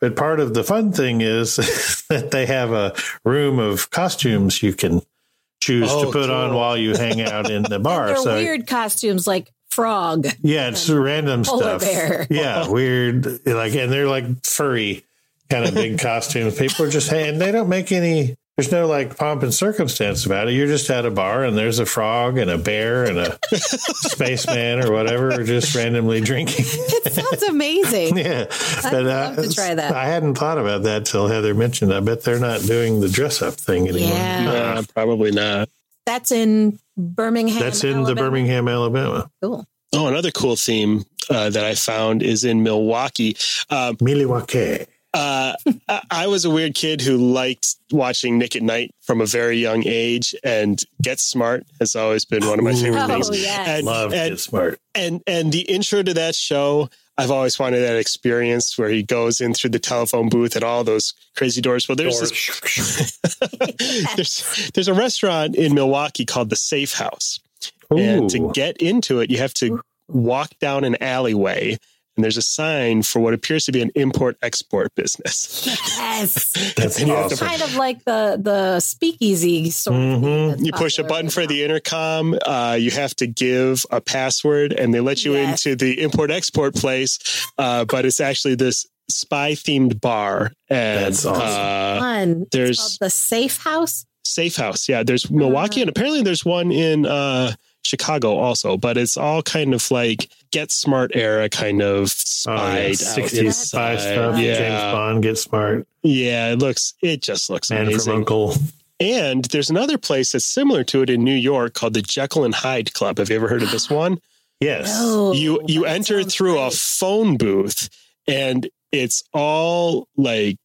But part of the fun thing is that they have a room of costumes you can choose Oh, to put on while you hang out in the bar. so weird costumes like frog. yeah, it's random Polar stuff. bear. Yeah, weird. Like, and they're like furry kind of big costumes. People are just, and they don't make any. There's no like pomp and circumstance about it. You're just at a bar and there's a frog and a bear and a spaceman or whatever, just randomly drinking. It sounds amazing. yeah, I'd uh, love to try that. I hadn't thought about that till Heather mentioned. I bet they're not doing the dress up thing anymore. Yeah. Nah, probably not. That's in Birmingham. That's in the Birmingham, Alabama. Cool. Oh, another cool theme uh, that I found is in Milwaukee. Um, Milwaukee. uh, I- I was a weird kid who liked watching Nick at Nite from a very young age, and Get Smart has always been one of my favorite Oh, things. yes. And, Love and, Get Smart. and and the intro to that show, I've always wanted that experience where he goes in through the telephone booth and all those crazy doors. Well, there's this, there's there's a restaurant in Milwaukee called the Safe House, and to get into it, you have to walk down an alleyway. And there's a sign for what appears to be an import export business. Yes. That's And you awesome. kind of like the the speakeasy sort of thing Mhm. that's You push a button right for now. the intercom. Uh, you have to give a password, and they let you Yes. into the import export place. Uh, but it's actually this spy themed bar. And That's awesome. uh, Fun. It's there's- called the Safe House. Safe House. Yeah, there's Milwaukee, and apparently there's one in uh, Chicago also. But it's all kind of like Get Smart era kind of Oh, yeah. 60s spy inside. stuff. Yeah, James Bond, Get Smart, yeah. It looks. It just looks Man from. Uncle. And there's another place that's similar to it in New York called the Jekyll and Hyde Club. Have you ever heard of this one? Yes. No, you you enter sounds through a phone booth and it's all like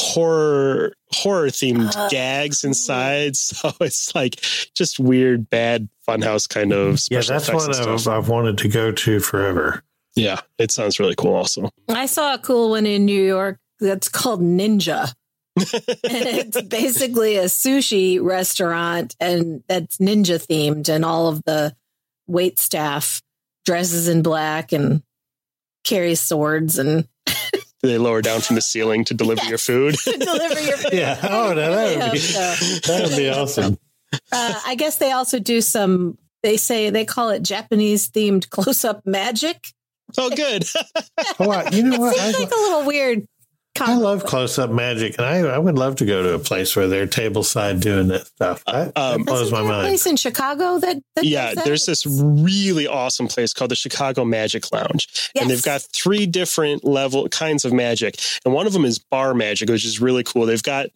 horror horror themed Oh, gags inside so it's like just weird bad funhouse kind of Yeah, special that's one and I've. I've wanted to go to forever. yeah it sounds really cool also I saw a cool one in New York that's called Ninja. and it's basically a sushi restaurant and that's ninja themed and all of the wait staff dresses in black and carries swords and they lower down from the ceiling to deliver your food deliver your food. Yeah. Oh, no, that would be, so, that would be awesome. uh, I guess they also do some they say they call it Japanese themed close up magic. oh good Oh, I, you know what? It seems I, like a little weird. I love close up magic, and I, I would love to go to a place where they're table side doing that stuff. That, Um, that blows my there a mind. place in Chicago that, that yeah that? there's this really awesome place called the chicago magic lounge and they've got three different level kinds of magic and one of them is bar magic which is really cool they've got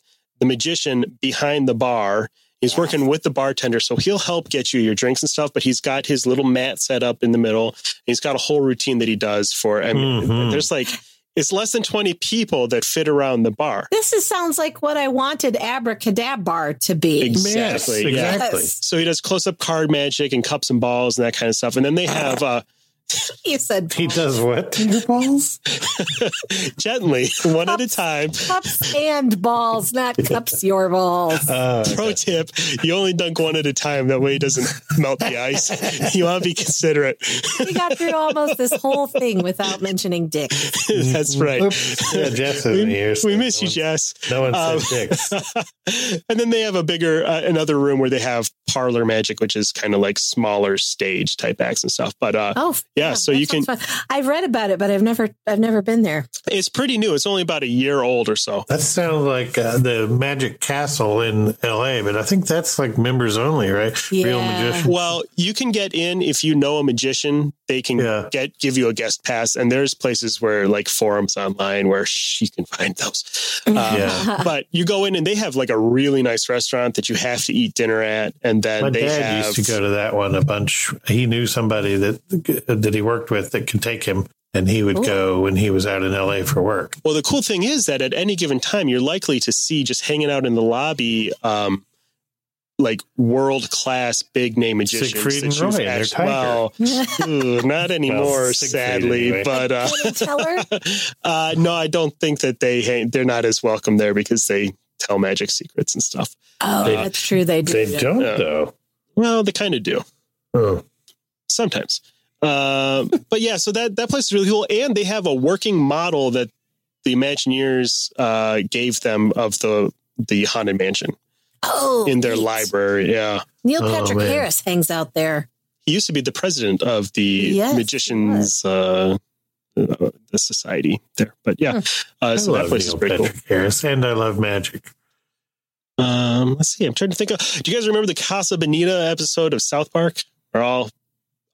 the magician behind the bar he's Yes. working with the bartender so he'll help get you your drinks and stuff but he's got his little mat set up in the middle he's got a whole routine that he does for i mean Mhm. there's like it's less than 20 people that fit around the bar This is, sounds like what I wanted Abracadabra to be. exactly Yes, exactly. Yes. so he does close-up card magic and cups and balls and that kind of stuff and then they have uh You said He does what to your balls? gently one at a time cups and balls, not cups your balls. Uh, Pro tip: You only dunk one at a time. That way, it doesn't melt the ice. You want to be considerate. We got through almost this whole thing without mentioning dick. That's right. Oops. Yeah, Jess isn't We, here. so we miss no you, one- Jess. No one Um, said dicks. and then they have a bigger, uh, another room where they have parlor magic, which is kind of like smaller stage type acts and stuff. But uh, Oh, Yeah, so you can- fun. I've read about it, but I've never, I've never been there. it's pretty new. It's only about a year old or so. That sounds like uh, the Magic Castle in L.A., but I think that's like members only, right? Real Yeah. magician. Well, you can get in if you know a magician they can Yeah. get give you a guest pass. And there's places where like forums online where sh- you can find those. Uh, Yeah. But you go in and they have like a really nice restaurant that you have to eat dinner at, and then My they dad have used to go to that one a bunch. He knew somebody that that he worked with that could take him, and he would Ooh. go when he was out in L.A. for work. Well, the cool thing is that at any given time, you're likely to see just hanging out in the lobby, um, like world class big name magicians. Siegfried and that you've Roy and their actu- tiger. well, ooh, not anymore, Siegfried sadly. anyway. But uh, Penn and Teller? uh, no, I don't think that they hang, they're not as welcome there because they tell magic secrets and stuff. Oh, They- that's true. They do. They don't Yeah. though. Well, they kind of do Oh, sometimes. Uh, but yeah, so that that place is really cool, and they have a working model that the Imagineers uh, gave them of the the haunted mansion Oh, in their neat. library. Yeah, Neil Oh, Patrick man. Harris hangs out there. he used to be the president of the Yes, magicians uh, uh, the society there. But yeah, uh, I so that love place is Neil pretty cool. Patrick Harris, and I love magic. Um, let's see. I'm trying to think of. Do you guys remember the Casa Bonita episode of South Park? Or all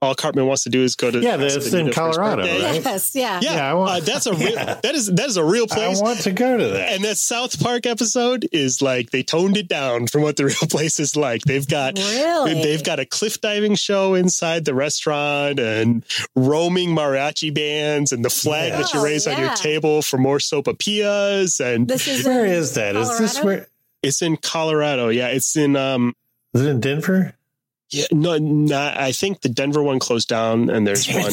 all Cartman wants to do is go to Yeah, Casa that's in Bonita for his Colorado, right? Yes, yeah. Yeah, Yeah, I want- uh, that's a real, Yeah. that is that is a real place. I want to go to that. and that South Park episode is like they toned it down from what the real place is like. They've got Really? they've got a cliff diving show inside the restaurant and roaming mariachi bands and the flag Yeah. that you Oh, raise on your table for more sopapillas and This is where in is that? Is this where? it's in Colorado. Yeah, it's in um Is it in Denver? Yeah no not I think the Denver one closed down and there's one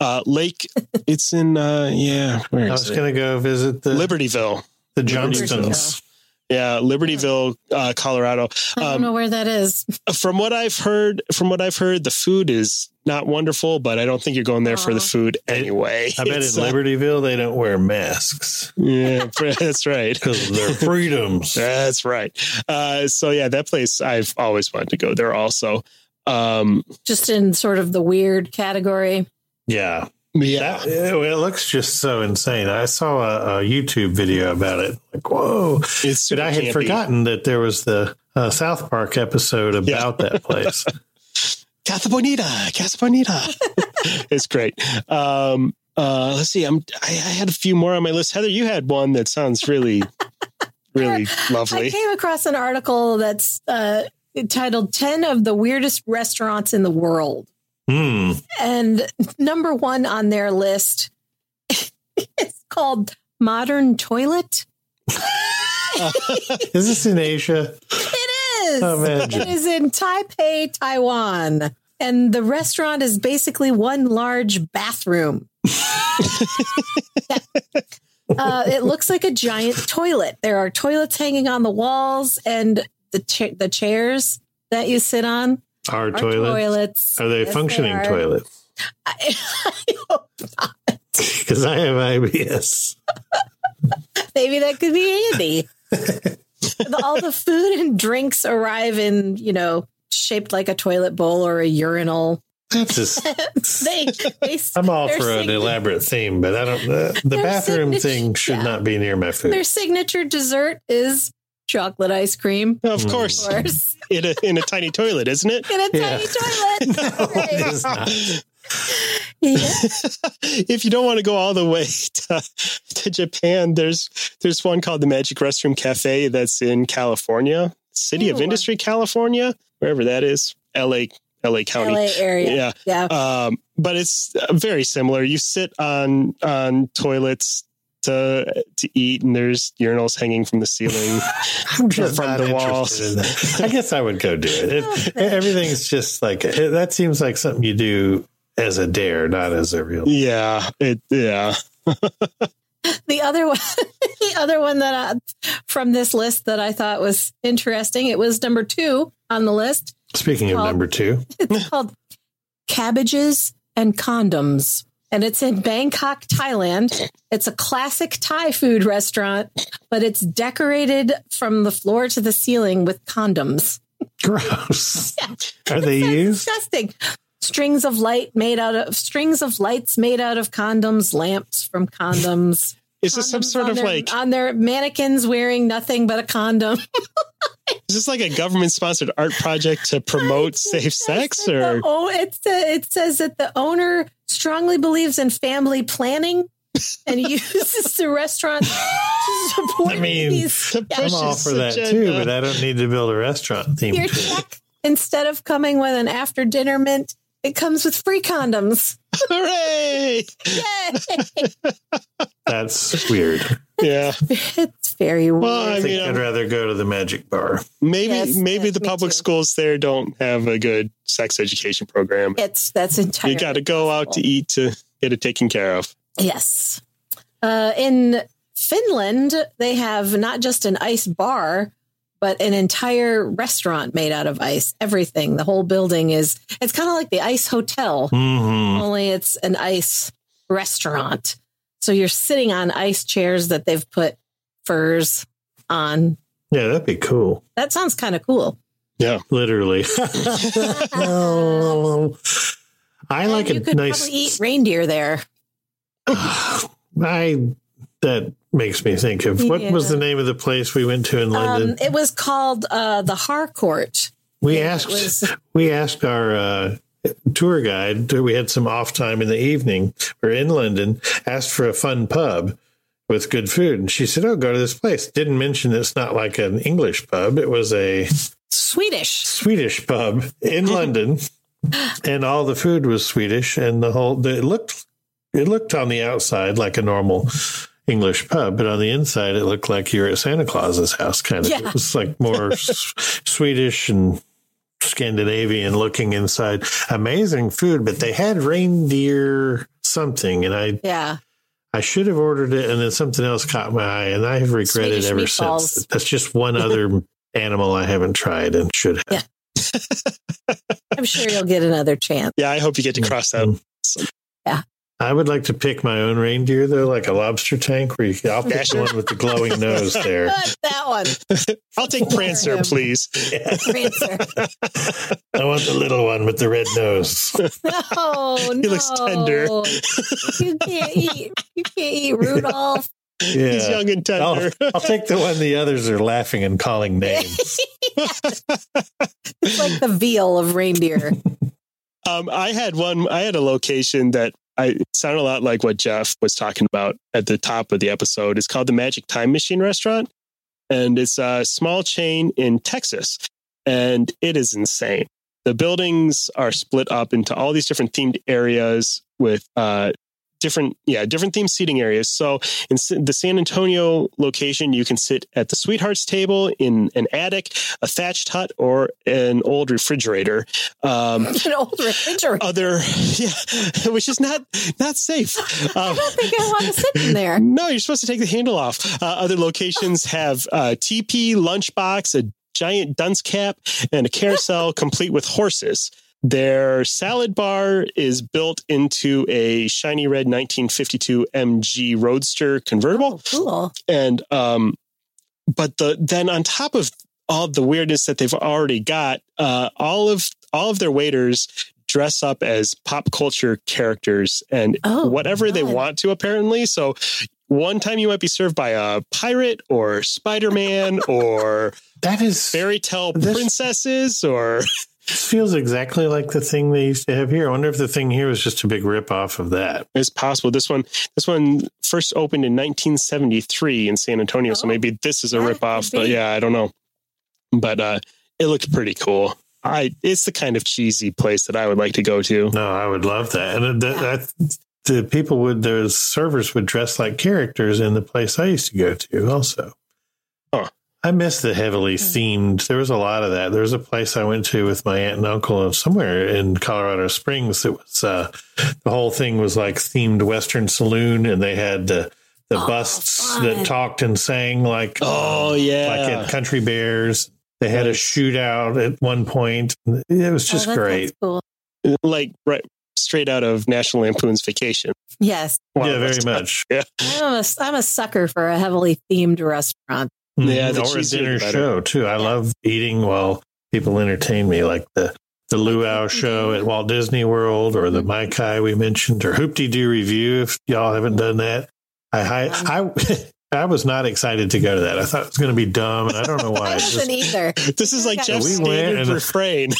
uh Lake it's in uh yeah where I was going to go visit the Libertyville. the Libertyville. Johnstons. Yeah, Libertyville, uh, Colorado. I don't Um, know where that is. from what I've heard, from what I've heard, the food is not wonderful, but I don't think you're going there for the food anyway. I bet in It's, uh, Libertyville they don't wear masks yeah, that's right. because of their freedoms. That's right. Uh, so yeah, that place I've always wanted to go there. Also, um, Just in sort of the weird category. Yeah. yeah, That, yeah, well, it looks just so insane. I saw a, a YouTube video about it. Like, whoa. it's super But I had campy. forgotten that there was the uh, South Park episode about that place. Casa Bonita, Casa Bonita. it's great. Um, uh, let's see. I'm. I, I had a few more on my list. Heather, you had one that sounds really, really lovely. I came across an article that's uh, titled 10 of the weirdest restaurants in the world. Hmm. And number one on their list is called Modern Toilet. Is this in Asia? It is. Imagine. It is in Taipei, Taiwan. And the restaurant is basically one large bathroom. uh, it looks like a giant toilet. There are toilets hanging on the walls, and the cha- the chairs that you sit on Our are toilets? toilets. Are they Yes, functioning are. toilets? I, I hope not. Because I have IBS. Maybe that could be handy. The- All the food and drinks arrive in, you know, shaped like a toilet bowl or a urinal. That's just. They, they I'm all for an elaborate theme, but I don't. The, the bathroom thing should yeah. not be near my food. Their signature dessert is chocolate ice cream, of Mm. course, of course, in a in a tiny toilet, isn't it? in a Yeah. tiny toilet. No, Great. It's not. Yeah. if you don't want to go all the way to, to Japan, there's there's one called the Magic Restroom Cafe that's in California, City of Industry, California, wherever that is, L.A. L.A. County. LA area. Yeah. Yeah. Um, but it's uh, very similar. You sit on on toilets to to eat, and there's urinals hanging from the ceiling. I'm just From not the walls. in that. I guess I would go do it. it everything's just like it, that. Seems like something you do as a dare, not as a real. yeah, it yeah. The other one, the other one that I, from this list that I thought was interesting. It was number two on the list. Speaking of Well- number two, It's called Cabbages and Condoms. And it's in Bangkok, Thailand. It's a classic Thai food restaurant, but it's decorated from the floor to the ceiling with condoms. gross. Yeah. Are they That's used? disgusting. Strings of light made out of strings of lights made out of condoms, lamps from condoms. Is this some sort of their- like on their mannequins wearing nothing but a condom? is this like a government sponsored art project to promote safe sex or the, oh, it, sa- it says that the owner strongly believes in family planning and uses the restaurant to support I mean, these The I'm all for that too, but I don't need to build a restaurant theme. your check. Instead of coming with an after dinner mint, it comes with free condoms. Hooray! Yay! That's weird. Yeah. it's very weird. Well, I I think mean, I'd um, rather go to the magic bar. maybe Yes, maybe yes, the public too. schools there don't have a good sex education program. it's that's entirely. You got to go out to eat to get it taken care of. Yes. Uh, in Finland, they have not just an ice bar, but an entire restaurant made out of ice. Everything, the whole building is, it's kind of like the ice hotel, hmm only it's an ice restaurant. So you're sitting on ice chairs that they've put furs on. Yeah, that'd be cool. That sounds kind of cool. Yeah. Literally. I like you a could nice. probably eat reindeer there. I that makes me think of what was the name of the place we went to in London? Um, it was called uh, the Harcourt. we it asked was- we asked our uh, tour guide. We had some off time in the evening. We're in London. Asked for a fun pub with good food, and she said, "Oh, go to this place." Didn't mention it's not like an English pub. It was a Swedish. Swedish pub in London, and all the food was Swedish, and the whole it looked it looked on the outside like a normal English pub, but on the inside it looked like you're at Santa Claus's house. Kind of, Yeah. it was like more s- Swedish and Scandinavian looking inside. Amazing food, but they had reindeer something, and I Yeah. I should have ordered it, and then something else caught my eye, and I have regretted Swedish ever meatballs. since. That's just one other animal I haven't tried and should have. Yeah. I'm sure you'll get another chance. Yeah, I hope you get to mm-hmm. cross that. I would like to pick my own reindeer though, like a lobster tank, where you can, I'll pick the one with the glowing nose there. that one. I'll take Prancer, him. please. Prancer. I want the little one with the red nose. No, He no. looks tender. You can't eat. You can't eat Rudolph. He's young and I'll, tender. I'll take the one the others are laughing and calling names. It's like the veal of reindeer. Um, I had one. I had a location that I it sounded a lot like what Jeff was talking about at the top of the episode. It's called the Magic Time Machine Restaurant, and it's a small chain in Texas, and it is insane. The buildings are split up into all these different themed areas with uh, different, yeah, different themed seating areas. So in the San Antonio location, you can sit at the Sweethearts table in an attic, a thatched hut, or an old refrigerator. Um, An old refrigerator. other yeah which is not not safe I um, don't think I want to sit in there. no you're supposed to take the handle off uh, other locations have uh, tp lunchbox a giant dunce cap and a carousel complete with horses their salad bar is built into a shiny red 1952 mg roadster convertible. Oh, cool. and um but the then on top of all the weirdness that they've already got uh all of all of their waiters dress up as pop culture characters and Oh, whatever they want to apparently. So one time you might be served by a pirate or spider-man or That is fairy tale This- princesses or this feels exactly like the thing they used to have here. I wonder if the thing here was just a big rip off of that. it's possible this one this one first opened in 1973 in san antonio so Oh. maybe this is a That rip off but yeah i don't know but uh it looked pretty cool i it's the kind of cheesy place that i would like to go to No, I would love that. And that, that the people would, the servers would dress like characters in the place I used to go to also. Huh. I miss the heavily Hmm. themed. There was a lot of that. There was a place I went to with my aunt and uncle somewhere in Colorado Springs. It was, uh, the whole thing was like themed Western saloon and they had the, the Oh, busts fun. that talked and sang like, oh yeah like in Country Bears. They had a shootout at one point. It was just Oh, that great. sounds Cool. like right straight out of national lampoon's vacation Yes. Wow, yeah, very that's- much. I'm a, I'm a sucker for a heavily themed restaurant. Mm-hmm. Yeah, the or a dinner show too. I love eating while people entertain me, like the the Luau show at Walt Disney World, or the mm-hmm. Mai-Kai we mentioned, or Hoop-Dee-Doo Revue. If y'all haven't done that, I I, I I was not excited to go to that. I thought it was going to be dumb, and I don't know why. I It's wasn't just- either. This is like Yeah. Jeff's We went standard and- refrain.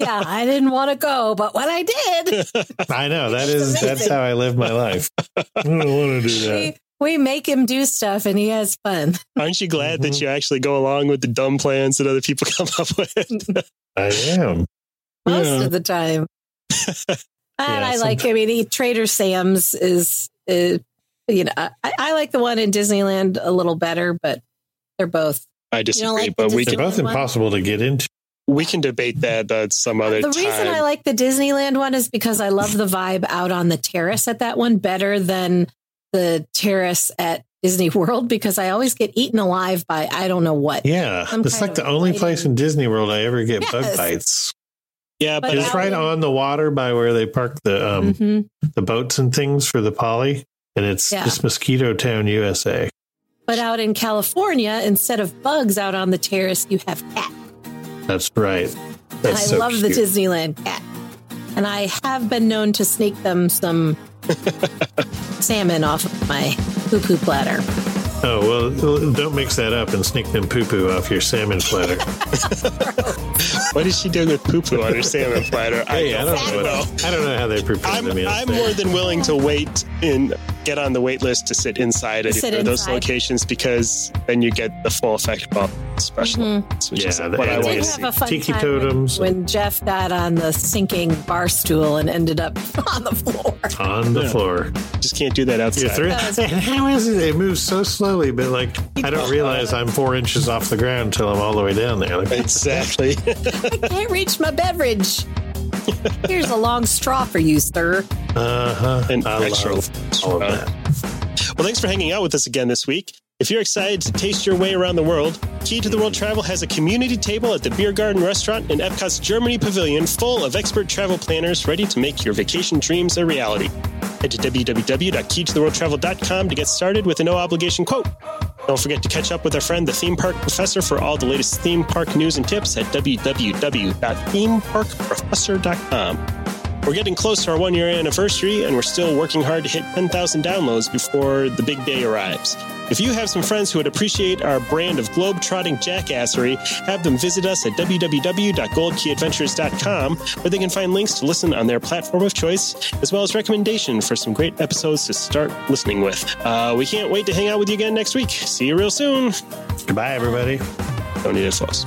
Yeah, I didn't want to go, but when I did, I know that is that's how I live my life. I don't want to do that. We, we make him do stuff and he has fun. Aren't you glad that Mhm. you actually go along with the dumb plans that other people come up with? I am. most Yeah. of the time. and I some- like, I mean, he, Trader Sam's is, is you know, I, I like the one in Disneyland a little better, but they're both. I disagree, like the but we They're can both Disneyland one? impossible to get into. we can debate that uh, some other time. the time. reason I like the Disneyland one is because I love the vibe out on the terrace at that one better than the terrace at Disney World because I always get eaten alive by I don't know what. Yeah, Some it's like the only lighting. place in Disney World I ever get bug bites. yeah, But but It's right on the water by where they park the um Mhm. the boats and things for the poly, and it's Yeah. just Mosquito Town, USA. But out in California, instead of bugs out on the terrace, you have cat. That's right. And I so love the. Disneyland cat. And I have been known to sneak them some salmon off of my poo poo platter. Oh well, don't mix that up and sneak them poo poo off your salmon platter. what is she doing with poo poo on her salmon platter? hey, I don't know. know. What, I don't know how they prepare I'm, them. I'm yesterday. more than willing to wait and get on the wait list to sit inside at Sit of those inside. locations because then you get the full effect of all the special Mhm. which Yeah, is the- what I and want did to have see. a fun Tiki time totems. When, when Jeff got on the sinking bar stool and ended up on the floor. on the Yeah. floor. Just can't do that You're outside. through. That was- And how is it? It moves so slowly, but like I don't realize I'm four inches off the ground until I'm all the way down there. Like, Exactly. I can't reach my beverage. Here's a long straw for you, sir. uh huh. And I extra- love all of that. Well, thanks for hanging out with us again this week. If you're excited to taste your way around the world, Key to the World Travel has a community table at the Beer Garden restaurant in Epcot's Germany Pavilion full of expert travel planners ready to make your vacation dreams a reality. Head to www.keytotheworldtravel.com to get started with a no obligation quote. Don't forget to catch up with our friend, the theme park professor, for all the latest theme park news and tips at www.themeparkprofessor.com. We're getting close to our one year anniversary, and we're still working hard to hit 10,000 downloads before the big day arrives. If you have some friends who would appreciate our brand of globe-trotting jackassery, have them visit us at www.goldkeyadventures.com, where they can find links to listen on their platform of choice, as well as recommendation for some great episodes to start listening with. Uh, we can't wait to hang out with you again next week. See you real soon. Goodbye, everybody. Don't need it, folks.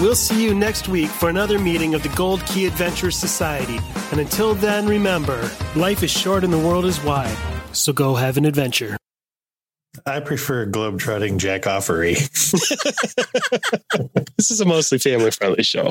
We'll see you next week for another meeting of the Gold Key Adventure Society. And until then, remember life is short and the world is wide. So go have an adventure. I prefer globetrotting jack offery. This is a mostly family friendly show.